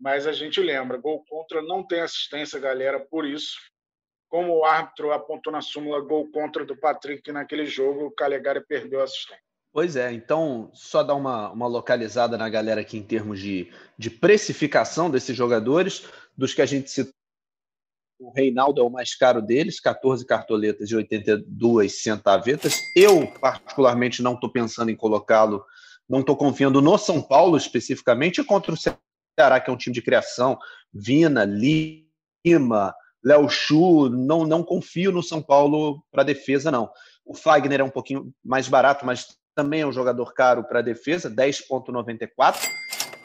Mas a gente lembra, gol contra não tem assistência, galera, por isso. Como o árbitro apontou na súmula gol contra do Patrick naquele jogo, o Calegari perdeu a assistência. Pois é, então só dar uma, uma localizada na galera aqui em termos de, de precificação desses jogadores, dos que a gente citou. O Reinaldo é o mais caro deles, 14 cartoletas e 82 centavetas. Eu, particularmente, não estou pensando em colocá-lo, não estou confiando no São Paulo especificamente, contra o Ceará, que é um time de criação. Vina, Lima, Léo Chu, não, não confio no São Paulo para defesa, não. O Fagner é um pouquinho mais barato, mas também é um jogador caro para defesa, 10,94,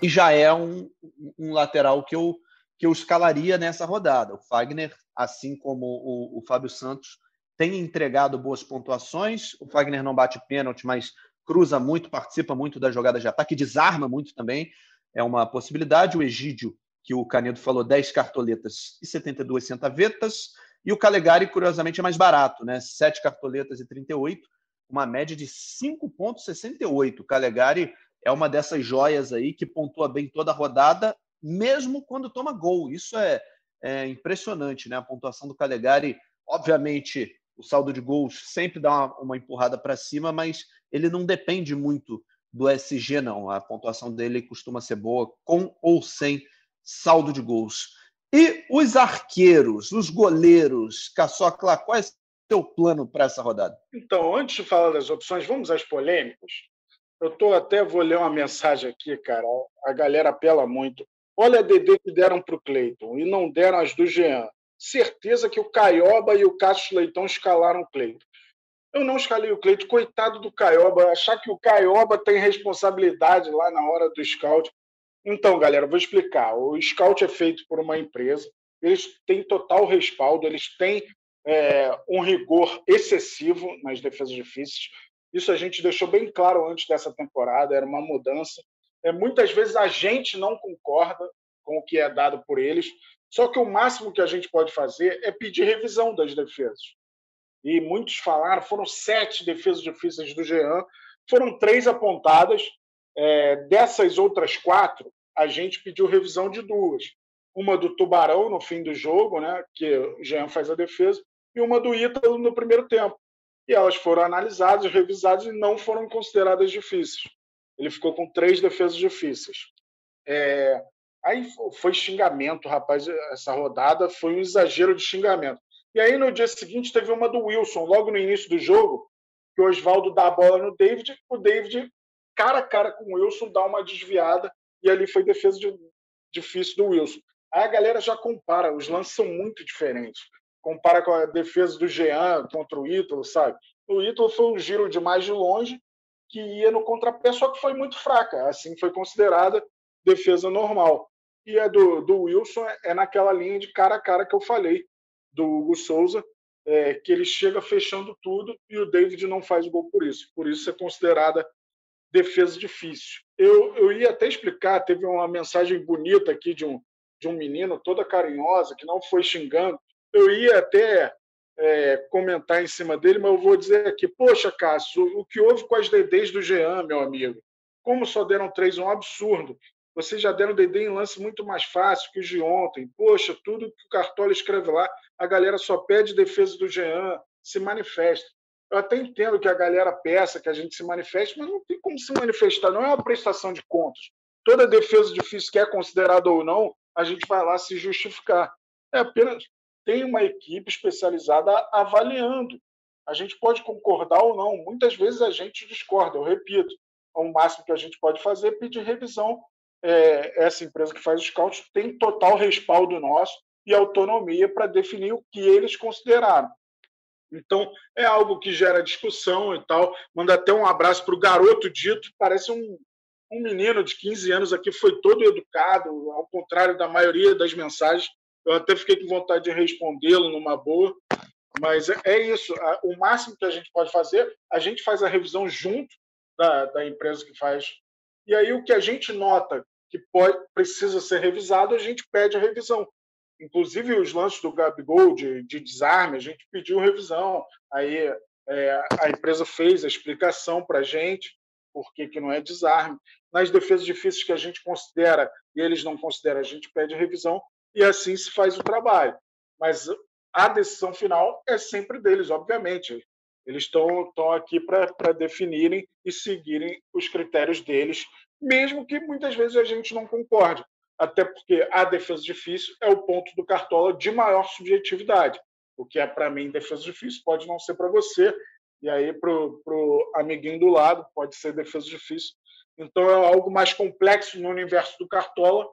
e já é um, um, lateral que eu, que eu escalaria nessa rodada. O Fagner, assim como o, o Fábio Santos, tem entregado boas pontuações. O Fagner não bate pênalti, mas cruza muito, participa muito das jogadas de ataque, desarma muito também. É uma possibilidade. O Egídio, que o Canedo falou, 10 cartoletas e 72 centavetas. E o Calegari, curiosamente, é mais barato, né? 7 cartoletas e 38 uma média de 5,68. Calegari é uma dessas joias aí que pontua bem toda a rodada, mesmo quando toma gol. Isso é, é impressionante, né? A pontuação do Calegari, obviamente, o saldo de gols sempre dá uma, uma empurrada para cima, mas ele não depende muito do SG, não. A pontuação dele costuma ser boa, com ou sem saldo de gols. E os arqueiros, os goleiros, Caçocla, quais teu plano para essa rodada? Então, antes de falar das opções, vamos às polêmicas. Eu tô até vou ler uma mensagem aqui, cara. A galera apela muito. Olha a DD que deram para o Cleiton e não deram as do Jean. Certeza que o Caioba e o Cássio Leitão escalaram o Cleiton. Eu não escalei o Cleiton, coitado do Caioba, achar que o Caioba tem responsabilidade lá na hora do scout. Então, galera, vou explicar. O scout é feito por uma empresa, eles têm total respaldo, eles têm é, um rigor excessivo nas defesas difíceis. Isso a gente deixou bem claro antes dessa temporada, era uma mudança. É, muitas vezes a gente não concorda com o que é dado por eles, só que o máximo que a gente pode fazer é pedir revisão das defesas. e muitos falaram, foram sete defesas difíceis do Jean, foram três apontadas. É, dessas outras quatro, a gente pediu revisão de duas. Uma do Tubarão no fim do jogo, né, que o Jean faz a defesa, e uma do Ítalo no primeiro tempo. E elas foram analisadas, revisadas e não foram consideradas difíceis. Ele ficou com três defesas difíceis. É, aí foi xingamento, rapaz. Essa rodada foi um exagero de xingamento. E aí no dia seguinte teve uma do Wilson, logo no início do jogo, que o Oswaldo dá a bola no David, o David, cara a cara com o Wilson, dá uma desviada, e ali foi defesa de, difícil do Wilson. Aí a galera já compara, os lances são muito diferentes. Compara com a defesa do Jean contra o Ítalo, sabe? O Ítalo foi um giro de mais de longe, que ia no contrapé, só que foi muito fraca. Assim foi considerada defesa normal. E a do, do Wilson é, é naquela linha de cara a cara que eu falei, do Hugo Souza, é, que ele chega fechando tudo e o David não faz gol por isso. Por isso é considerada defesa difícil. Eu, eu ia até explicar, teve uma mensagem bonita aqui de um, de um menino, toda carinhosa, que não foi xingando. Eu ia até é, comentar em cima dele, mas eu vou dizer aqui, poxa, Cássio, o que houve com as DDs do Jean, meu amigo? Como só deram três, um absurdo. Vocês já deram DD em lance muito mais fácil que os de ontem. Poxa, tudo que o Cartola escreve lá, a galera só pede defesa do Jean, se manifesta. Eu até entendo que a galera peça que a gente se manifeste, mas não tem como se manifestar, não é uma prestação de contas. Toda defesa difícil que é considerada ou não, a gente vai lá se justificar. É apenas tem uma equipe especializada avaliando. A gente pode concordar ou não, muitas vezes a gente discorda, eu repito. O máximo que a gente pode fazer é pedir revisão. É, essa empresa que faz os cálculos tem total respaldo nosso e autonomia para definir o que eles consideraram. Então, é algo que gera discussão e tal. Manda até um abraço para o garoto dito, parece um, um menino de 15 anos aqui, foi todo educado, ao contrário da maioria das mensagens. Eu até fiquei com vontade de respondê-lo numa boa, mas é, é isso. O máximo que a gente pode fazer, a gente faz a revisão junto da, da empresa que faz. E aí o que a gente nota que pode, precisa ser revisado, a gente pede a revisão. Inclusive os lances do Gabigol de, de desarme, a gente pediu revisão. Aí é, a empresa fez a explicação para a gente por que, que não é desarme. Nas defesas difíceis que a gente considera e eles não consideram, a gente pede revisão e assim se faz o trabalho. Mas a decisão final é sempre deles, obviamente. Eles estão aqui para definirem e seguirem os critérios deles, mesmo que muitas vezes a gente não concorde até porque a defesa difícil é o ponto do Cartola de maior subjetividade. O que é para mim defesa difícil pode não ser para você, e aí para o amiguinho do lado pode ser defesa difícil. Então é algo mais complexo no universo do Cartola,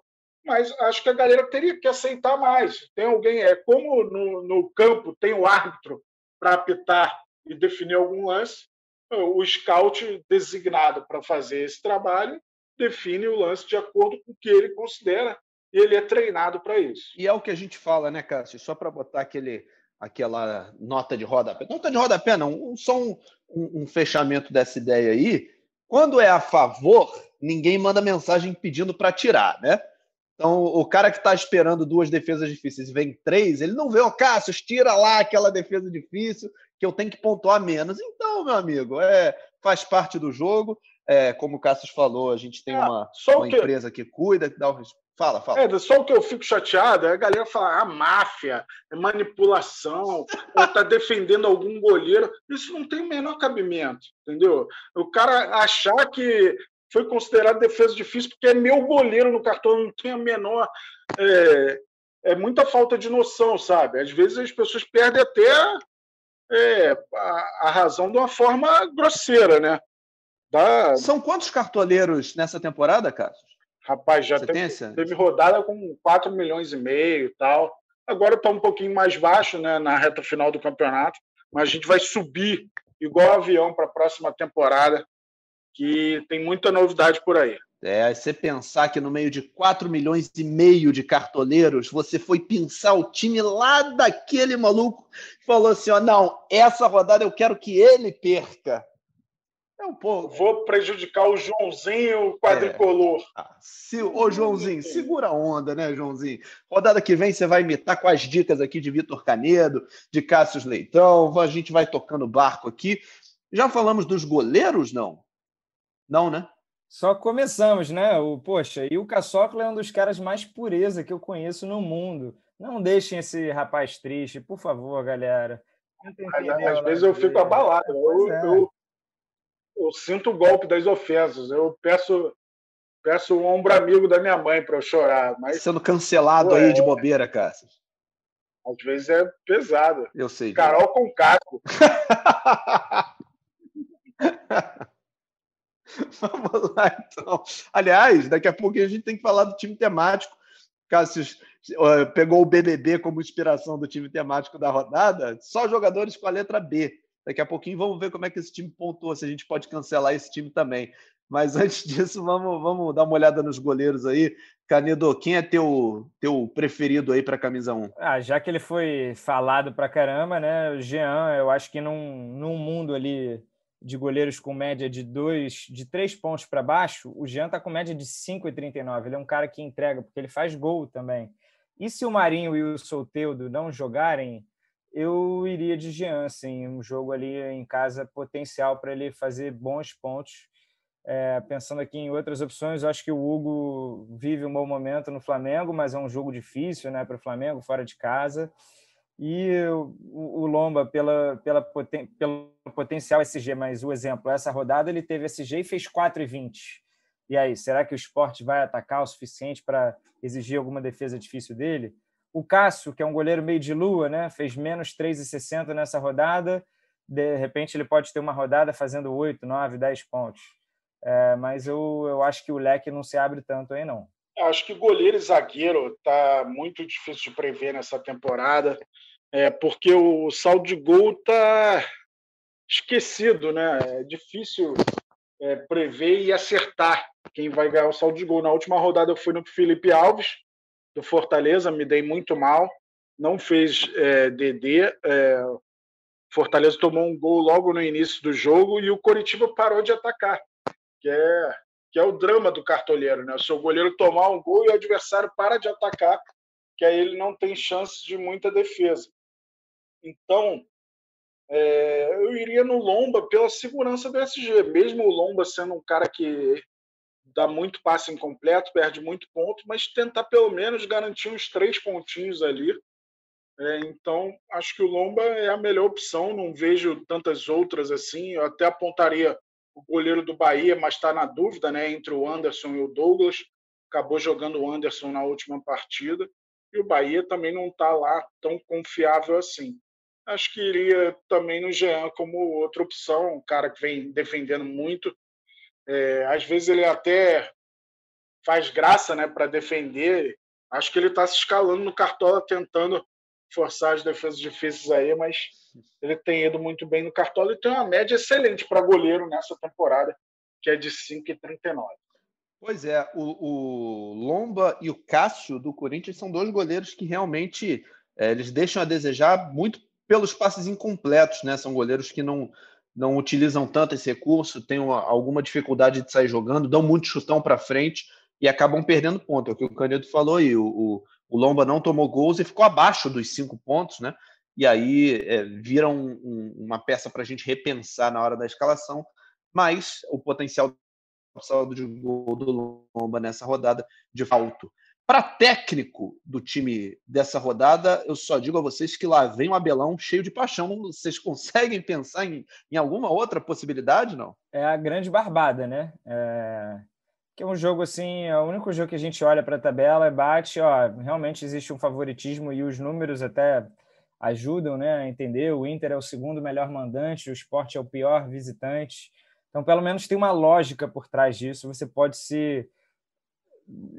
mas acho que a galera teria que aceitar mais. Tem alguém, é como no, no campo tem o árbitro para apitar e definir algum lance, o scout designado para fazer esse trabalho define o lance de acordo com o que ele considera e ele é treinado para isso. E é o que a gente fala, né, Cássio? Só para botar aquele, aquela nota de rodapé. Nota de rodapé, não, só um, um, um fechamento dessa ideia aí. Quando é a favor, ninguém manda mensagem pedindo para tirar, né? Então, o cara que está esperando duas defesas difíceis e vem três, ele não vê, ô oh, Cássio, tira lá aquela defesa difícil que eu tenho que pontuar menos. Então, meu amigo, é, faz parte do jogo é, como o Cassius falou, a gente tem ah, uma, uma que... empresa que cuida, que dá o Fala, fala. É, só o que eu fico chateado é a galera falar ah, máfia, é manipulação, ou tá defendendo algum goleiro. Isso não tem o menor cabimento, entendeu? O cara achar que foi considerado defesa difícil porque é meu goleiro no cartão, não tem a menor. É, é muita falta de noção, sabe? Às vezes as pessoas perdem até é, a, a razão de uma forma grosseira, né? Dá... São quantos cartoleiros nessa temporada, Cássio? Rapaz, já teve, teve, rodada com 4 milhões e meio e tal. Agora está um pouquinho mais baixo né, na reta final do campeonato, mas a gente vai subir igual avião para a próxima temporada, que tem muita novidade por aí. É, você pensar que no meio de 4 milhões e meio de cartoleiros, você foi pensar o time lá daquele maluco que falou assim: ó, não, essa rodada eu quero que ele perca. É um pouco. Vou prejudicar o Joãozinho quadricolor. É. Ah, se, ô, Joãozinho, segura a onda, né, Joãozinho? Rodada que vem você vai imitar com as dicas aqui de Vitor Canedo, de Cássio Leitão. A gente vai tocando barco aqui. Já falamos dos goleiros, não? Não, né? Só começamos, né? O, poxa, e o Caçocla é um dos caras mais pureza que eu conheço no mundo. Não deixem esse rapaz triste, por favor, galera. Às vezes eu fico abalado. Eu, é. eu, eu sinto o golpe das ofensas. Eu peço peço um ombro amigo da minha mãe para eu chorar. Mas, Sendo cancelado aí de bobeira, Cássio. Às vezes é pesado. Eu sei. Carol com casco. <laughs> <laughs> Vamos lá, então. Aliás, daqui a pouco a gente tem que falar do time temático. Cássio pegou o BBB como inspiração do time temático da rodada. Só jogadores com a letra B. Daqui a pouquinho vamos ver como é que esse time pontuou, se a gente pode cancelar esse time também. Mas <laughs> antes disso, vamos, vamos dar uma olhada nos goleiros aí. Canedo, quem é teu, teu preferido aí para a camisa 1? Ah, já que ele foi falado para caramba, né? O Jean, eu acho que num, num mundo ali de goleiros com média de dois, de três pontos para baixo, o Jean está com média de 5,39. Ele é um cara que entrega, porque ele faz gol também. E se o Marinho e o Solteudo não jogarem, eu iria de Jean, assim, um jogo ali em casa potencial para ele fazer bons pontos. É, pensando aqui em outras opções, acho que o Hugo vive um bom momento no Flamengo, mas é um jogo difícil né, para o Flamengo, fora de casa. E o, o Lomba, pela, pela poten, pelo potencial SG, mas o exemplo, essa rodada ele teve SG e fez 4,20. E aí, será que o esporte vai atacar o suficiente para exigir alguma defesa difícil dele? O Cássio, que é um goleiro meio de lua, né? fez menos 3,60 nessa rodada. De repente, ele pode ter uma rodada fazendo 8, 9, 10 pontos. É, mas eu, eu acho que o leque não se abre tanto aí, não. Acho que goleiro e zagueiro tá muito difícil de prever nessa temporada, é, porque o saldo de gol tá esquecido, né? É difícil é, prever e acertar quem vai ganhar o saldo de gol. Na última rodada eu fui no Felipe Alves, do Fortaleza, me dei muito mal, não fez é, DD. É, Fortaleza tomou um gol logo no início do jogo e o Coritiba parou de atacar, que é, que é o drama do cartoleiro, né? O seu goleiro tomar um gol e o adversário para de atacar, que aí ele não tem chance de muita defesa. Então, é, eu iria no Lomba pela segurança do SG, mesmo o Lomba sendo um cara que dá muito passe incompleto, perde muito ponto, mas tentar pelo menos garantir uns três pontinhos ali. É, então, acho que o Lomba é a melhor opção, não vejo tantas outras assim. Eu até apontaria o goleiro do Bahia, mas está na dúvida né, entre o Anderson e o Douglas. Acabou jogando o Anderson na última partida. E o Bahia também não está lá tão confiável assim. Acho que iria também no Jean como outra opção, um cara que vem defendendo muito, é, às vezes ele até faz graça né, para defender. Acho que ele está se escalando no Cartola, tentando forçar as defesas difíceis aí, mas ele tem ido muito bem no Cartola e tem uma média excelente para goleiro nessa temporada, que é de 5,39. Pois é, o, o, Lomba e o Cássio do Corinthians são dois goleiros que realmente é, eles deixam a desejar muito pelos passes incompletos, né? São goleiros que não, não utilizam tanto esse recurso, têm uma, alguma dificuldade de sair jogando, dão muito chutão para frente e acabam perdendo ponto. É o que o Canedo falou aí. O, o, o Lomba não tomou gols e ficou abaixo dos cinco pontos, né? E aí é, vira um, um, uma peça para a gente repensar na hora da escalação. Mas o potencial de gol do Lomba nessa rodada de alto. Para técnico do time dessa rodada, eu só digo a vocês que lá vem o Abelão cheio de paixão. Vocês conseguem pensar em, em alguma outra possibilidade, não? É a grande barbada, né? É... Que é um jogo assim, é o único jogo que a gente olha para a tabela e bate, ó, realmente existe um favoritismo e os números até ajudam né, a entender. O Inter é o segundo melhor mandante, o Sport é o pior visitante. Então, pelo menos tem uma lógica por trás disso. Você pode se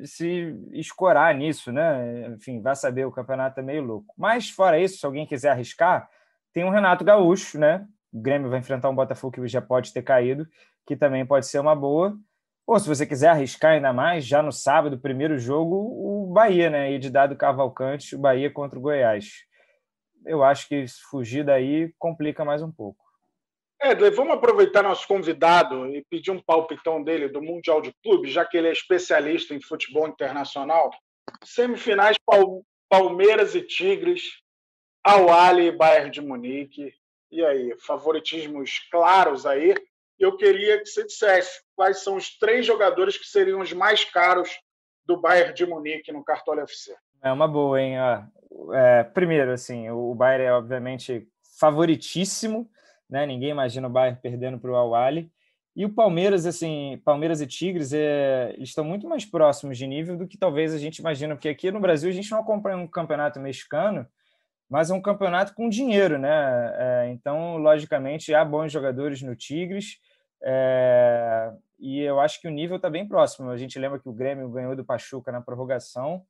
se escorar nisso, né? Enfim, vai saber, o campeonato é meio louco. Mas, fora isso, se alguém quiser arriscar, tem o Renato Gaúcho, né? O Grêmio vai enfrentar um Botafogo que já pode ter caído, que também pode ser uma boa. Ou se você quiser arriscar ainda mais, já no sábado, primeiro jogo, o Bahia, né? E de dado Cavalcante, o Bahia contra o Goiás. Eu acho que fugir daí complica mais um pouco. É, vamos aproveitar nosso convidado e pedir um palpitão dele do Mundial de Clubes, já que ele é especialista em futebol internacional. Semifinais Palmeiras e Tigres, Al-Ali e Bayern de Munique. E aí, favoritismos claros aí. Eu queria que você dissesse quais são os três jogadores que seriam os mais caros do Bayern de Munique no Cartola FC. É uma boa, hein? É, primeiro, assim, o Bayern é obviamente favoritíssimo né? Ninguém imagina o Bayern perdendo para o Al-Ahly. E o Palmeiras, assim, Palmeiras e Tigres, é, eles estão muito mais próximos de nível do que talvez a gente imagina, porque aqui no Brasil a gente não acompanha um campeonato mexicano, mas é um campeonato com dinheiro, né? É, então, logicamente, há bons jogadores no Tigres, é, e eu acho que o nível está bem próximo. A gente lembra que o Grêmio ganhou do Pachuca na prorrogação,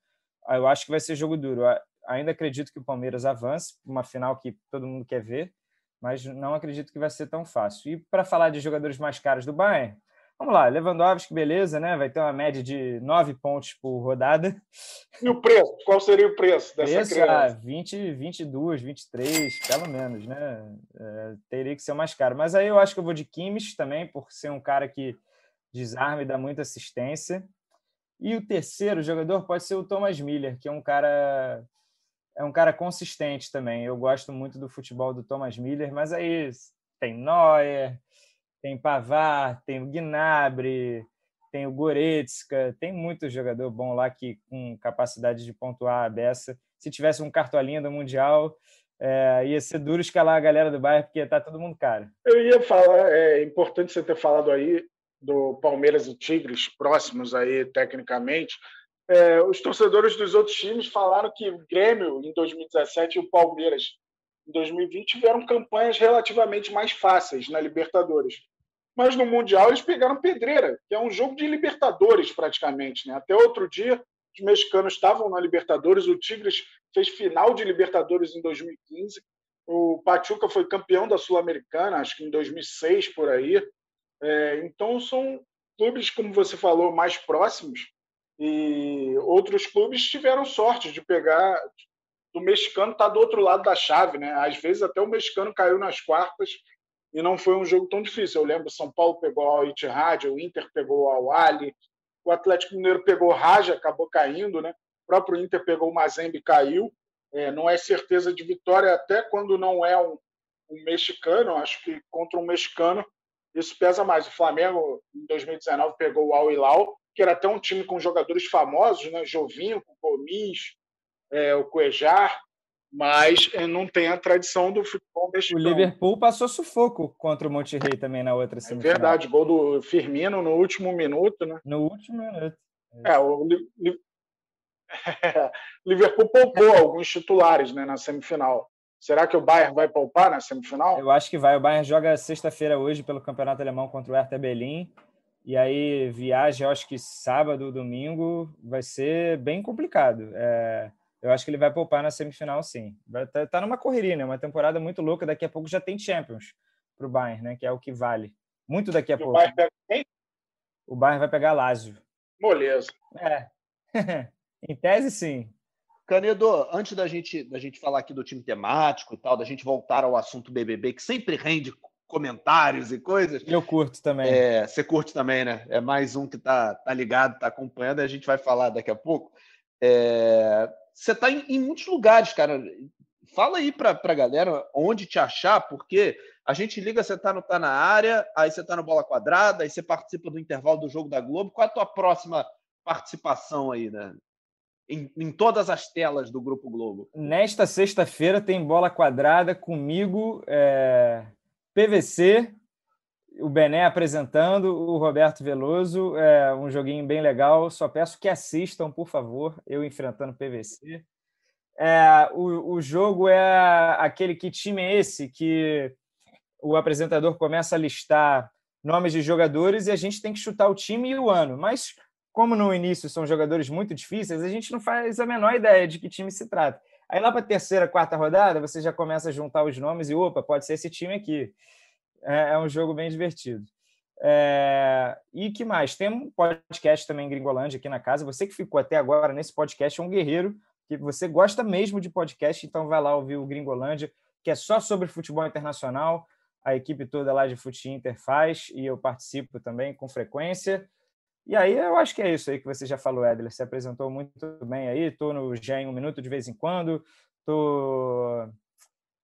eu acho que vai ser jogo duro. Eu ainda acredito que o Palmeiras avance, uma final que todo mundo quer ver, mas não acredito que vai ser tão fácil. E para falar de jogadores mais caros do Bayern, vamos lá, Lewandowski, beleza, né? Vai ter uma média de 9 pontos por rodada. E o preço? Qual seria o preço dessa preço, criança? Ah, 20, 22, 23, pelo menos, né? É, teria que ser mais caro. Mas aí eu acho que eu vou de Kimmich também, por ser um cara que desarma e dá muita assistência. E o terceiro jogador pode ser o Thomas Miller, que é um cara é um cara consistente também. Eu gosto muito do futebol do Thomas Miller, mas aí tem Neuer, tem Pavar, tem o Gnabry, tem o Goretzka, tem muito jogador bom lá que com capacidade de pontuar a beça. Se tivesse um cartolinha do Mundial, é, ia ser duro escalar a galera do Bayern, porque tá todo mundo caro. Eu ia falar, é importante você ter falado aí do Palmeiras e Tigres próximos aí tecnicamente, é, os torcedores dos outros times falaram que o Grêmio em 2017 e o Palmeiras em 2020 tiveram campanhas relativamente mais fáceis na Libertadores. Mas no Mundial eles pegaram pedreira, que é um jogo de Libertadores praticamente. Né? Até outro dia, os mexicanos estavam na Libertadores, o Tigres fez final de Libertadores em 2015, o Pachuca foi campeão da Sul-Americana, acho que em 2006 por aí. É, então são clubes, como você falou, mais próximos e outros clubes tiveram sorte de pegar do mexicano tá do outro lado da chave, né? Às vezes até o mexicano caiu nas quartas e não foi um jogo tão difícil. Eu lembro São Paulo pegou ao Itihad, o Inter pegou ao Ali, o Atlético Mineiro pegou o Raja, acabou caindo, né? O próprio Inter pegou o Mazembe e caiu. É, não é certeza de vitória até quando não é um, um mexicano. Acho que contra um mexicano isso pesa mais. O Flamengo em 2019 pegou o Al Hilal que era até um time com jogadores famosos, né? Jovinho, Gomes, é, o Cuejar, mas é, não tem a tradição do futebol mexicano. O Liverpool passou sufoco contra o Monterrey também na outra semifinal. É verdade, gol do Firmino no último minuto, né? No último minuto. É, o <laughs> Liverpool poupou alguns titulares né, na semifinal. Será que o Bayern vai poupar na semifinal? Eu acho que vai. O Bayern joga sexta-feira hoje pelo Campeonato Alemão contra o Hertha Berlim. E aí, viagem, eu acho que sábado, domingo, vai ser bem complicado. É, eu acho que ele vai poupar na semifinal, sim. Tá, tá numa correria, né? Uma temporada muito louca. Daqui a pouco já tem Champions para o Bayern, né? Que é o que vale. Muito daqui a e pouco. O Bayern pega quem? O Bayern vai pegar Lazio. Moleza. É. <laughs> em tese, sim. Canedo, antes da gente, da gente falar aqui do time temático e tal, da gente voltar ao assunto BBB, que sempre rende comentários e coisas. Eu curto também. É, você curte também, né? É mais um que tá, tá ligado, tá acompanhando, e a gente vai falar daqui a pouco. É, você tá em, em, muitos lugares, cara. Fala aí para a galera onde te achar, porque a gente liga, você tá, no, tá na área, aí você tá no Bola Quadrada, aí você participa do intervalo do Jogo da Globo. Qual é a tua próxima participação aí, né? Em, em, todas as telas do Grupo Globo. Nesta sexta-feira tem bola quadrada comigo, é, PVC, o Bené apresentando, o Roberto Veloso, é um joguinho bem legal. Só peço que assistam, por favor, eu enfrentando PVC. É, o, o jogo é aquele que time é esse que o apresentador começa a listar nomes de jogadores e a gente tem que chutar o time e o ano. Mas, como no início são jogadores muito difíceis, a gente não faz a menor ideia de que time se trata. Aí lá para a terceira, quarta rodada, você já começa a juntar os nomes e, opa, pode ser esse time aqui. É, é um jogo bem divertido. É... E que mais? Tem um podcast também, Gringolândia, aqui na casa. Você que ficou até agora nesse podcast é um guerreiro, que você gosta mesmo de podcast, então vai lá ouvir o Gringolândia, que é só sobre futebol internacional. a equipe toda lá de Fute Inter faz e eu participo também com frequência. E aí eu acho que é isso aí que você já falou, Edler. Se apresentou muito bem aí. Estou no GEM um minuto de vez em quando. Estou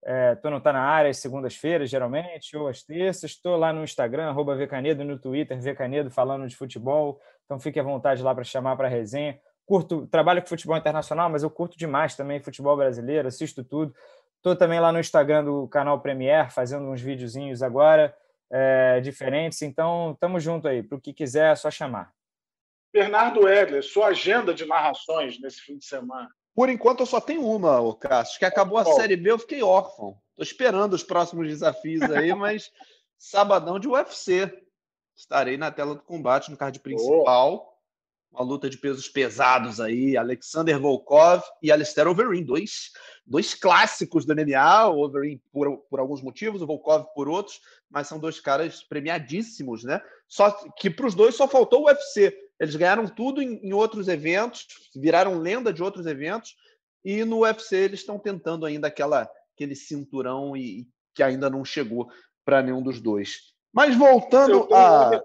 é, não tá na área às segundas-feiras, geralmente, ou às terças. Estou lá no Instagram, arroba Vcanedo, no Twitter, Vcanedo, falando de futebol. Então fique à vontade lá para chamar para resenha. Curto, trabalho com futebol internacional, mas eu curto demais também futebol brasileiro, assisto tudo. Estou também lá no Instagram do canal Premier, fazendo uns videozinhos agora é, diferentes. Então, estamos junto aí. Para o que quiser, é só chamar. Bernardo Edler, sua agenda de narrações nesse fim de semana. Por enquanto, eu só tenho uma, o Cássio, que acabou a Série B, eu fiquei órfão. Estou esperando os próximos desafios aí, <laughs> mas sabadão de UFC. Estarei na tela do combate, no card principal. Uma luta de pesos pesados aí. Alexander Volkov e Alistair Overeem, dois, dois clássicos do MMA. O Overeem por, por alguns motivos, o Volkov por outros, mas são dois caras premiadíssimos, né? Só que para os dois só faltou o UFC. Eles ganharam tudo em, em, outros eventos, viraram lenda de outros eventos, e no UFC eles estão tentando ainda aquela, aquele cinturão e, e que ainda não chegou para nenhum dos dois. Mas voltando a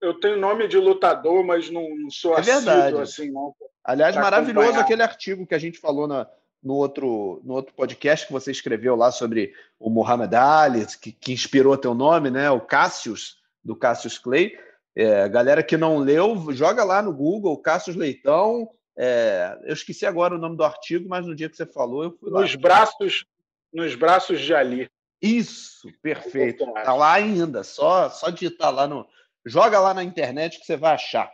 eu tenho nome de lutador, mas não, não sou é verdade. assim, não. Aliás, maravilhoso aquele artigo que a gente falou na, no, outro, no outro podcast que você escreveu lá sobre o Muhammad Ali, que, que inspirou teu nome, né? O Cassius, do Cassius Clay. É, galera que não leu, joga lá no Google, Cassius Leitão. É, eu esqueci agora o nome do artigo, mas no dia que você falou, eu fui lá. Nos braços, nos braços de Ali. Isso, perfeito. Tá lá ainda, só, só digitar lá no, Joga lá na internet que você vai achar.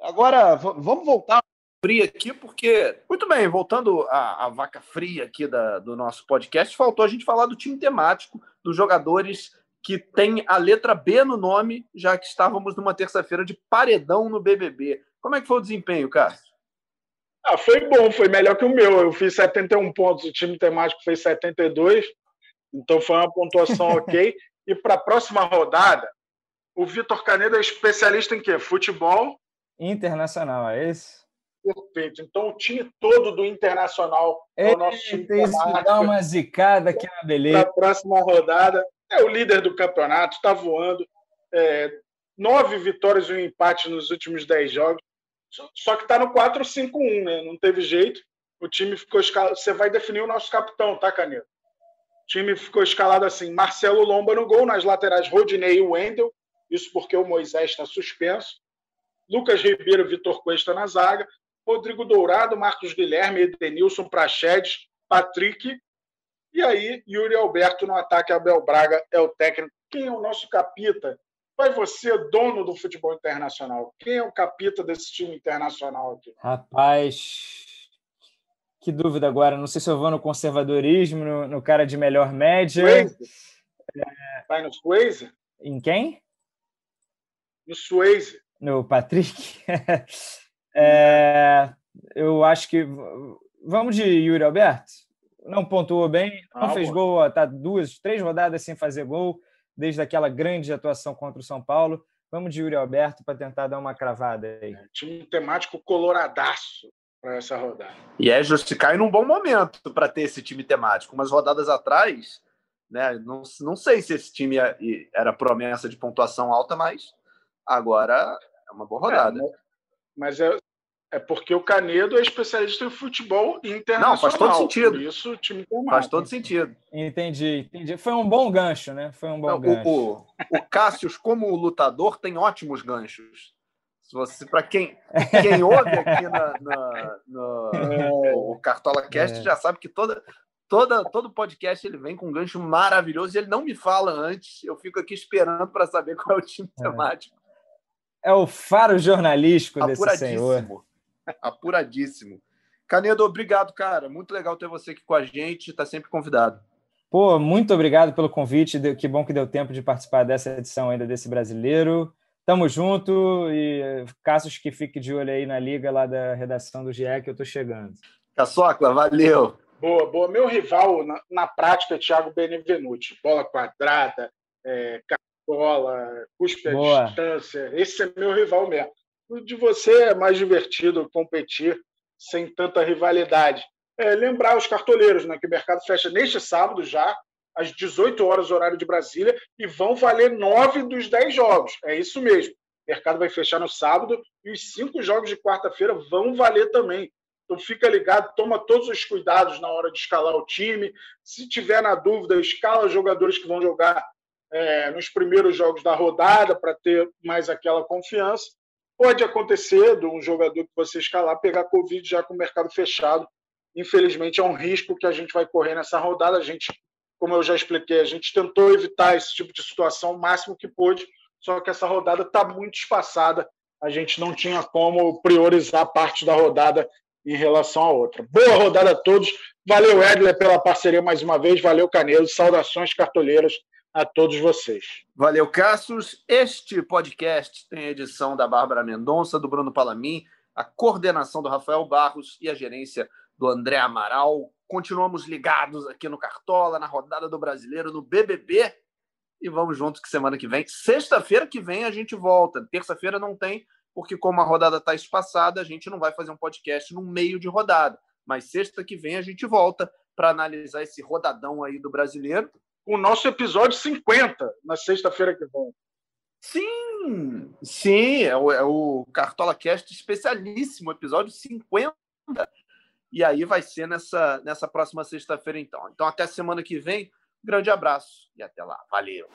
Agora, vamos voltar fria aqui, porque. Muito bem, voltando à, à vaca fria aqui da, do nosso podcast, faltou a gente falar do time temático, dos jogadores que tem a letra B no nome, já que estávamos numa terça-feira de paredão no BBB. Como é que foi o desempenho, Cássio? Ah, foi bom, foi melhor que o meu. Eu fiz 71 pontos, o time temático fez 72, então foi uma pontuação <laughs> ok. E para a próxima rodada, o Vitor Canedo é especialista em quê? Futebol? Internacional, é esse? Perfeito. Então, o time todo do Internacional é o nosso time isso dá uma zicada aqui na beleza. Na próxima rodada. É o líder do campeonato, está voando. É, nove vitórias e um empate nos últimos dez jogos. Só que está no 4-5-1, né? Não teve jeito. O time ficou escalado. Você vai definir o nosso capitão, tá, Canedo? O time ficou escalado assim: Marcelo Lomba no gol, nas laterais Rodinei e Wendel, isso porque o Moisés está suspenso. Lucas Ribeiro, Vitor Cuesta na zaga. Rodrigo Dourado, Marcos Guilherme, Edenilson, Prachedes, Patrick. E aí, Yuri Alberto no ataque. Abel Braga é o técnico. Quem é o nosso capita? Vai você, dono do futebol internacional. Quem é o capita desse time internacional aqui? Rapaz, que dúvida agora. Não sei se eu vou no conservadorismo, no, no cara de melhor média. Vai no Swayze? Em quem? no Swayze. No Patrick? <laughs> é, eu acho que. Vamos de Yuri Alberto? Não pontuou bem, não ah, fez gol, está duas, três rodadas sem fazer gol, desde aquela grande atuação contra o São Paulo. Vamos de Yuri Alberto para tentar dar uma cravada aí. É, time temático coloradaço para essa rodada. E é justificar num bom momento para ter esse time temático. Umas rodadas atrás, né? Não, não sei se esse time era promessa de pontuação alta, mas Agora é uma boa rodada. É, mas é, é porque o Canedo é especialista em futebol internacional. Não, faz todo sentido. isso o time Faz todo sentido. Entendi, entendi. Foi um bom gancho, né? Foi um bom Não, gancho. O, o, o Cássio, como lutador, tem ótimos ganchos. Se você, para quem, quem ouve aqui na, na, no, é. o Cartola Cast, é. já sabe que toda, toda, todo podcast ele vem com um gancho maravilhoso e ele não me fala antes. Eu fico aqui esperando para saber qual é o time é. temático. É o faro jornalístico desse senhor. <laughs> Apuradíssimo. Canedo, obrigado, cara. Muito legal ter você aqui com a gente. Está sempre convidado. Pô, muito obrigado pelo convite. Que bom que deu tempo de participar dessa edição ainda desse brasileiro. Tamo junto e Cassius que fique de olho aí na liga lá da redação do GE que eu tô chegando. Caçocla, valeu. Boa, boa. Meu rival na, na prática é Thiago Benevenuti. Bola quadrada, é, bola, cuspe a distância. Esse é meu rival mesmo. De você é mais divertido competir sem tanta rivalidade. É, lembrar os cartoleiros, né, que o mercado fecha neste sábado já, às 18 horas, horário de Brasília, e vão valer nove dos dez jogos. É isso mesmo. O mercado vai fechar no sábado e os cinco jogos de quarta-feira vão valer também. Então fica ligado, toma todos os cuidados na hora de escalar o time. Se tiver na dúvida, escala os jogadores que vão jogar é, nos primeiros jogos da rodada para ter mais aquela confiança. Pode acontecer de um jogador que você escalar pegar Covid já com o mercado fechado. Infelizmente, é um risco que a gente vai correr nessa rodada. A gente, como eu já expliquei, a gente tentou evitar esse tipo de situação o máximo que pôde, só que essa rodada está muito espaçada. A gente não tinha como priorizar parte da rodada em relação à outra. Boa rodada a todos. Valeu, Edler, pela parceria mais uma vez. Valeu, Canelo. Saudações cartoleiras a todos vocês. Valeu, Cassius. Este podcast tem a edição da Bárbara Mendonça, do Bruno Palamin, a coordenação do Rafael Barros e a gerência do André Amaral. Continuamos ligados aqui no Cartola, na rodada do Brasileiro, no BBB. E vamos juntos que semana que vem. Sexta-feira que vem a gente volta. Terça-feira não tem, porque como a rodada está espaçada, a gente não vai fazer um podcast no meio de rodada. Mas sexta que vem a gente volta para analisar esse rodadão aí do brasileiro. O nosso episódio 50, na sexta-feira que vem. Sim, sim, é o, é o Cartola Cast especialíssimo, episódio 50. E aí vai ser nessa, nessa próxima sexta-feira, então. Então, até semana que vem. Grande abraço e até lá. Valeu!